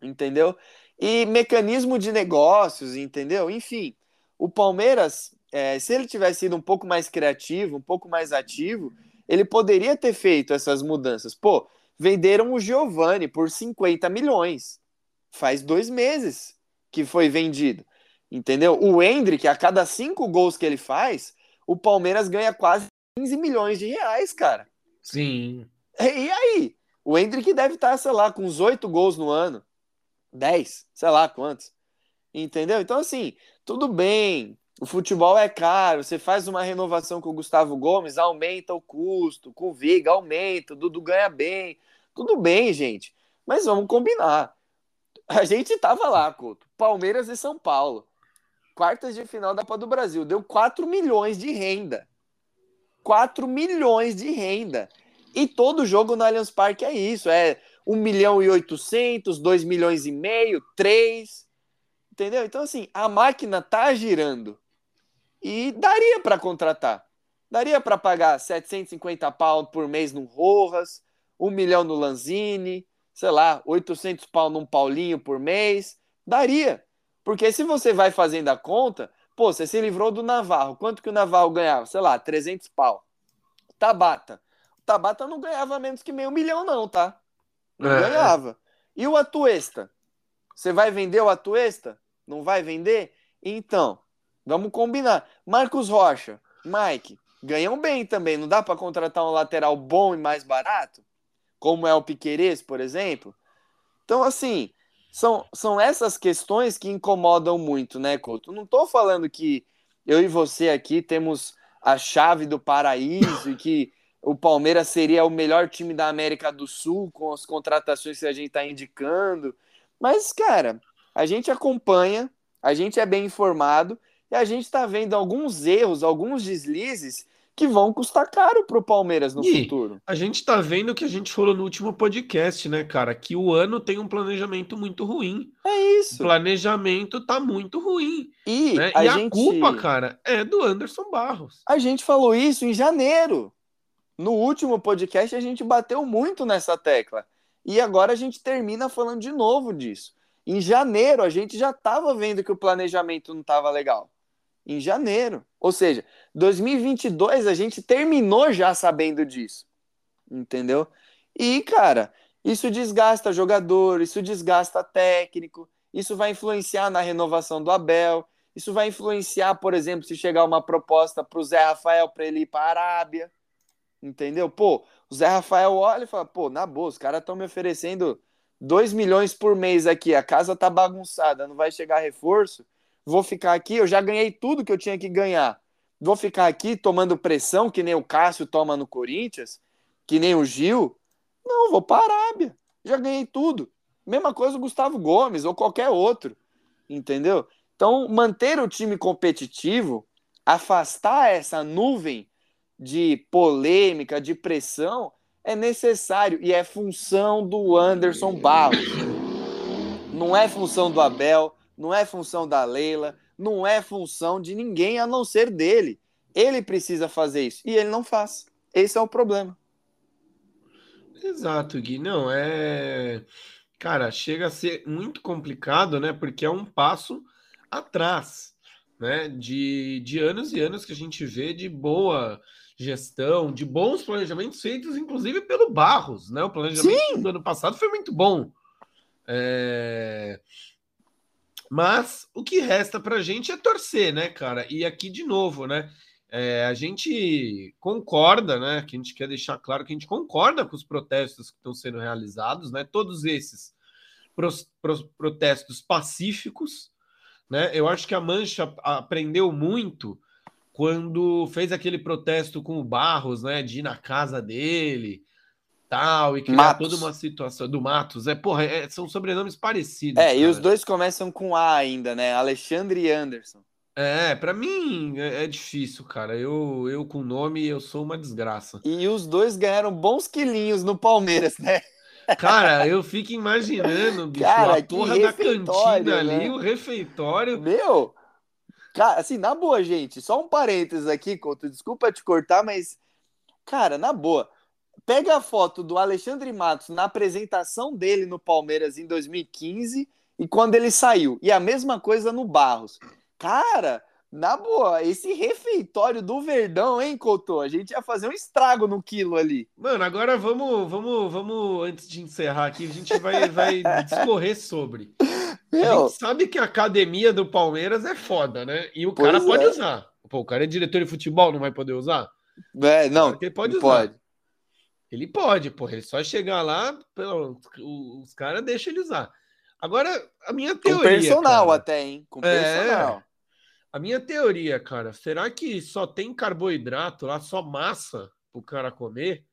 Entendeu? E mecanismo de negócios, entendeu? Enfim, o Palmeiras, é, se ele tivesse sido um pouco mais criativo, um pouco mais ativo, ele poderia ter feito essas mudanças. Pô, venderam o Giovani por 50 milhões. Faz dois meses que foi vendido. Entendeu? O Hendrick, a cada cinco gols que ele faz, o Palmeiras ganha quase 15 milhões de reais, cara. Sim. E aí? O Hendrick deve estar, sei lá, com uns oito gols no ano. 10, sei lá quantos. Entendeu? Então, assim, tudo bem. O futebol é caro. Você faz uma renovação com o Gustavo Gomes, aumenta o custo. Com o Viga, aumenta. O Dudu ganha bem. Tudo bem, gente. Mas vamos combinar. A gente tava lá, Couto. Palmeiras e São Paulo. Quartas de final da Copa do Brasil. Deu 4 milhões de renda. 4 milhões de renda. E todo jogo no Allianz Parque é isso. É 1 milhão e 800, 2 milhões e meio, 3. Entendeu? Então, assim, a máquina tá girando. E daria para contratar. Daria para pagar 750 pau por mês no Rojas, 1 milhão no Lanzini, sei lá, 800 pau num Paulinho por mês. Daria. Porque se você vai fazendo a conta, pô, você se livrou do Navarro. Quanto que o Navarro ganhava? Sei lá, 300 pau. Tabata. O Tabata não ganhava menos que meio milhão, não, tá? Não é. ganhava. E o Atuesta? Você vai vender o Atuesta? Não vai vender? Então, vamos combinar. Marcos Rocha, Mike, ganham bem também. Não dá para contratar um lateral bom e mais barato? Como é o Piquerez, por exemplo? Então, assim, são, são essas questões que incomodam muito, né, Couto? Não estou falando que eu e você aqui temos a chave do paraíso e que o Palmeiras seria o melhor time da América do Sul com as contratações que a gente está indicando. Mas, cara, a gente acompanha, a gente é bem informado e a gente está vendo alguns erros, alguns deslizes que vão custar caro para o Palmeiras no e futuro. A gente está vendo o que a gente falou no último podcast, né, cara? Que o ano tem um planejamento muito ruim. É isso. O planejamento tá muito ruim. E, né? a, e gente... a culpa, cara, é do Anderson Barros. A gente falou isso em janeiro. No último podcast a gente bateu muito nessa tecla. E agora a gente termina falando de novo disso. Em janeiro a gente já estava vendo que o planejamento não estava legal. Em janeiro. Ou seja, 2022 a gente terminou já sabendo disso. Entendeu? E, cara, isso desgasta jogador, isso desgasta técnico, isso vai influenciar na renovação do Abel, isso vai influenciar, por exemplo, se chegar uma proposta para o Zé Rafael para ele ir para a Arábia. Entendeu? Pô, o Zé Rafael olha e fala, pô, na boa, os caras estão me oferecendo 2 milhões por mês aqui, a casa tá bagunçada, não vai chegar reforço, vou ficar aqui, eu já ganhei tudo que eu tinha que ganhar. Vou ficar aqui tomando pressão, que nem o Cássio toma no Corinthians, que nem o Gil. Não, vou para a Arábia. Já ganhei tudo. Mesma coisa o Gustavo Gomes ou qualquer outro. Entendeu? Então, manter o time competitivo, afastar essa nuvem de polêmica, de pressão, é necessário e é função do Anderson Barros. Não é função do Abel, não é função da Leila, não é função de ninguém a não ser dele. Ele precisa fazer isso e ele não faz. Esse é o problema. Exato, Gui. Não, é. Cara, chega a ser muito complicado, né? Porque é um passo atrás, né? De, de anos e anos que a gente vê de boa gestão, de bons planejamentos feitos, inclusive pelo Barros, né? O planejamento Sim. do ano passado foi muito bom. É... Mas o que resta para a gente é torcer, né, cara? E aqui de novo, né? É, a gente concorda, né? Que a gente quer deixar claro que a gente concorda com os protestos que estão sendo realizados, né? Todos esses pro, pro, protestos pacíficos, né? Eu acho que a Mancha aprendeu muito quando fez aquele protesto com o Barros, né, de ir na casa dele, tal, e criar Matos. toda uma situação do Matos. É, porra, é, são sobrenomes parecidos. É, cara. e os dois começam com A ainda, né? Alexandre e Anderson. É, para mim é, é, difícil, cara. Eu, eu com nome, eu sou uma desgraça. E os dois ganharam bons quilinhos no Palmeiras, né? Cara, eu fico imaginando, bicho, Cara, a porra da cantina ali, né? o refeitório. Meu, cara, assim, na boa, gente, só um parênteses aqui, Couto, desculpa te cortar, mas, cara, na boa, pega a foto do Alexandre Matos na apresentação dele no Palmeiras em 2015 e quando ele saiu, e a mesma coisa no Barros. Cara, na boa, esse refeitório do Verdão, hein, Couto? A gente ia fazer um estrago no quilo ali. Mano, agora vamos, vamos, vamos, antes de encerrar aqui, a gente vai, vai discorrer sobre. A Meu, gente sabe que a academia do Palmeiras é foda, né? E o Pois cara pode é. usar. Pô, o cara é diretor de futebol, não vai poder usar? é, não, ele pode usar. pode. Ele pode, porra. Ele só chegar lá, pelo- os, caras deixam ele usar. Agora, a minha Com teoria. personal cara, até, hein? Com É. personal. A minha teoria, cara, será que só tem carboidrato lá, só massa pro cara comer?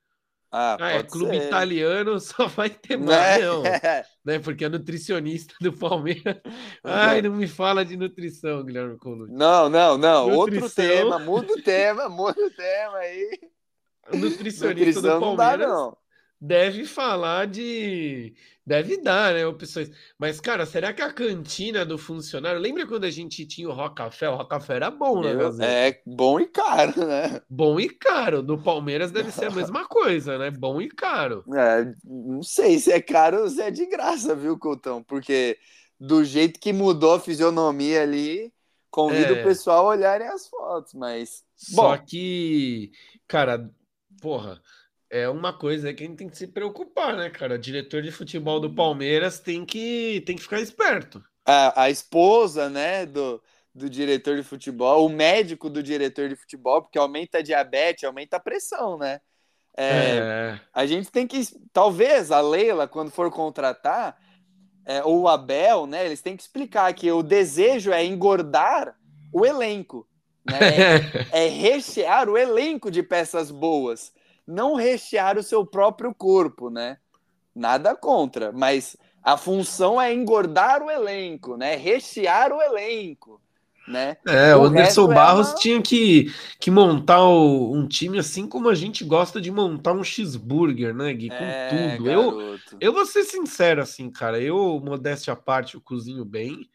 Ah, Ah, é clube ser. italiano, só vai ter Né? mais, não. Né? Porque a nutricionista do Palmeiras. Ai, não me fala de nutrição, Guilherme Colucci. Não, não, não. Outro Nutrição. tema, muda o tema, muda o tema aí. O nutricionista do não dá, Palmeiras não. deve falar de. Deve dar, né? Opções. Mas, cara, será que a cantina do funcionário. Lembra quando a gente tinha o Rocafé? O Rocafé era bom, né, Meu? É bom e caro, né? Bom e caro. Do Palmeiras deve ser a mesma coisa, né? Bom e caro. É, não sei se é caro ou se é de graça, viu, Coutão? Porque do jeito que mudou a fisionomia ali, convido É. o pessoal a olharem as fotos, mas. Só Bom. que, cara, porra, é uma coisa que a gente tem que se preocupar, né, cara? Diretor de futebol do Palmeiras tem que, tem que ficar esperto. a, a esposa, né, do, do diretor de futebol, o médico do diretor de futebol, porque aumenta a diabetes, aumenta a pressão, né? É, É, a gente tem que, talvez a Leila, quando for contratar, é, ou o Abel, né, eles têm que explicar que o desejo é engordar o elenco, né? É, é rechear o elenco de peças boas, não rechear o seu próprio corpo, né? Nada contra, mas a função é engordar o elenco, né? Rechear o elenco, né? É, o Anderson é Barros uma- tinha que, que montar o- um time assim como a gente gosta de montar um cheeseburger, né, Gui? Com É, tudo. Eu, eu vou ser sincero, assim, cara. Eu, modéstia à parte, eu cozinho bem.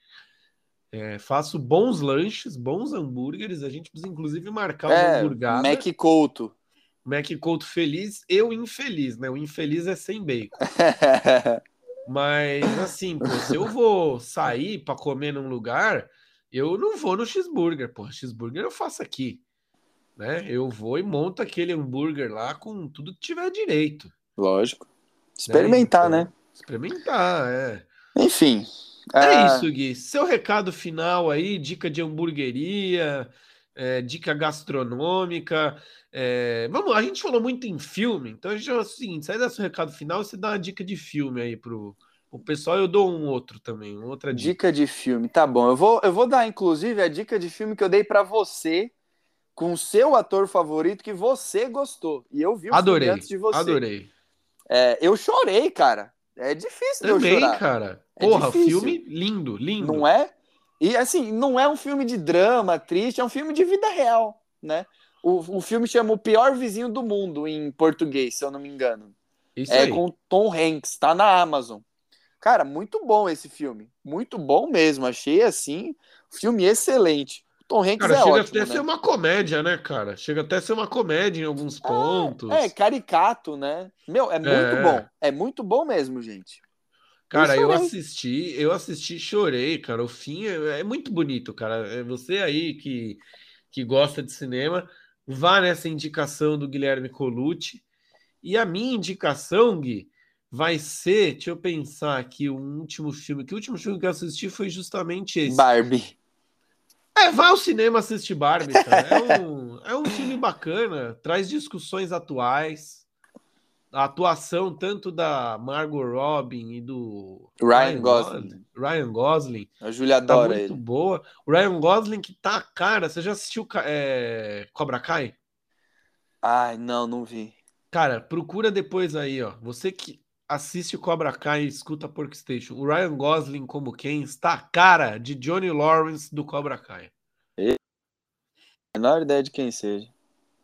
É, faço bons lanches, bons hambúrgueres. A gente precisa, inclusive, marcar uma É, hamburgada. Mac Couto. Mac Couto feliz, eu infeliz, né? O infeliz é sem bacon. Mas assim, pô, se eu vou sair para comer num lugar, eu não vou no cheeseburger, pô. Cheeseburger eu faço aqui, né? Eu vou e monto aquele hambúrguer lá com tudo que tiver direito. Lógico. Experimentar, Então, né? Experimentar, é. Enfim. É ah, isso, Gui. Seu recado final aí, dica de hamburgueria, é, dica gastronômica. é, Vamos, a gente falou muito em filme, então a gente fala o seguinte: sai desse recado final, você dá uma dica de filme aí pro, pro pessoal. Eu dou um outro também, uma outra dica. Dica de filme, tá bom. Eu vou, eu vou dar, inclusive, a dica de filme que eu dei pra você com o seu ator favorito que você gostou. E eu vi o Adorei, filme antes de você. adorei. É, eu chorei, cara. É difícil de eu Também, chorar. cara. É Porra, filme lindo, lindo. Não é? E assim, não é um filme de drama, triste, é um filme de vida real, né? O, o filme chama O Pior Vizinho do Mundo, em português, se eu não me engano. Isso É aí. com Tom Hanks, tá na Amazon. Cara, muito bom esse filme. Muito bom mesmo. Achei assim, filme excelente. O Tom Hanks Cara, é chega ótimo, até a né? ser uma comédia, né, cara? Chega até a ser uma comédia em alguns pontos. É, caricato, né? Meu, é muito É. bom. É muito bom mesmo, gente. Cara, eu chorei. assisti, eu assisti, chorei, cara. O fim é, é muito bonito, cara. É você aí que, que gosta de cinema, vá nessa indicação do Guilherme Colucci. E a minha indicação, Gui, vai ser, deixa eu pensar aqui, um último filme. Que o último filme que eu assisti foi justamente esse. Barbie. É, vai ao cinema assistir Barbie, cara. É um, é um filme bacana, traz discussões atuais. A atuação tanto da Margot Robin e do Ryan Gosling. Ryan Gosling A Júlia tá adora muito ele. boa. O Ryan Gosling que tá, cara, você já assistiu é, Cobra Kai? Ai, não, não vi. Cara, procura depois aí, ó. Você que assiste Cobra Kai e escuta Pork Station. O Ryan Gosling como quem está a cara de Johnny Lawrence do Cobra Kai. Menor ideia de quem seja.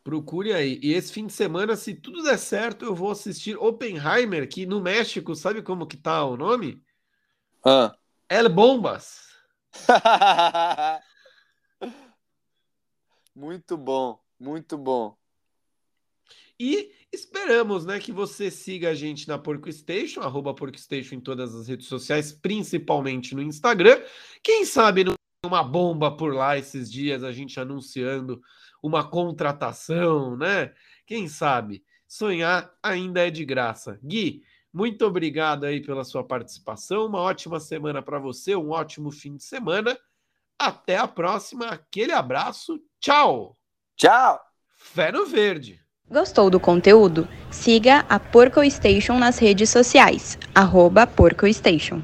Procure aí. E esse fim de semana, se tudo der certo, eu vou assistir Oppenheimer, que no México, sabe como que tá o nome? Ah. El Bombas. muito bom, muito bom. E esperamos, né, que você siga a gente na Porco Station, arroba Porco Station em todas as redes sociais, principalmente no Instagram. Quem sabe uma bomba por lá esses dias, a gente anunciando uma contratação, né? Quem sabe? Sonhar ainda é de graça. Gui, muito obrigado aí pela sua participação. Uma ótima semana para você, um ótimo fim de semana. Até a próxima. Aquele abraço. Tchau. Tchau. Fé no verde. Gostou do conteúdo? Siga a Porco Station nas redes sociais. Arroba Porco Station.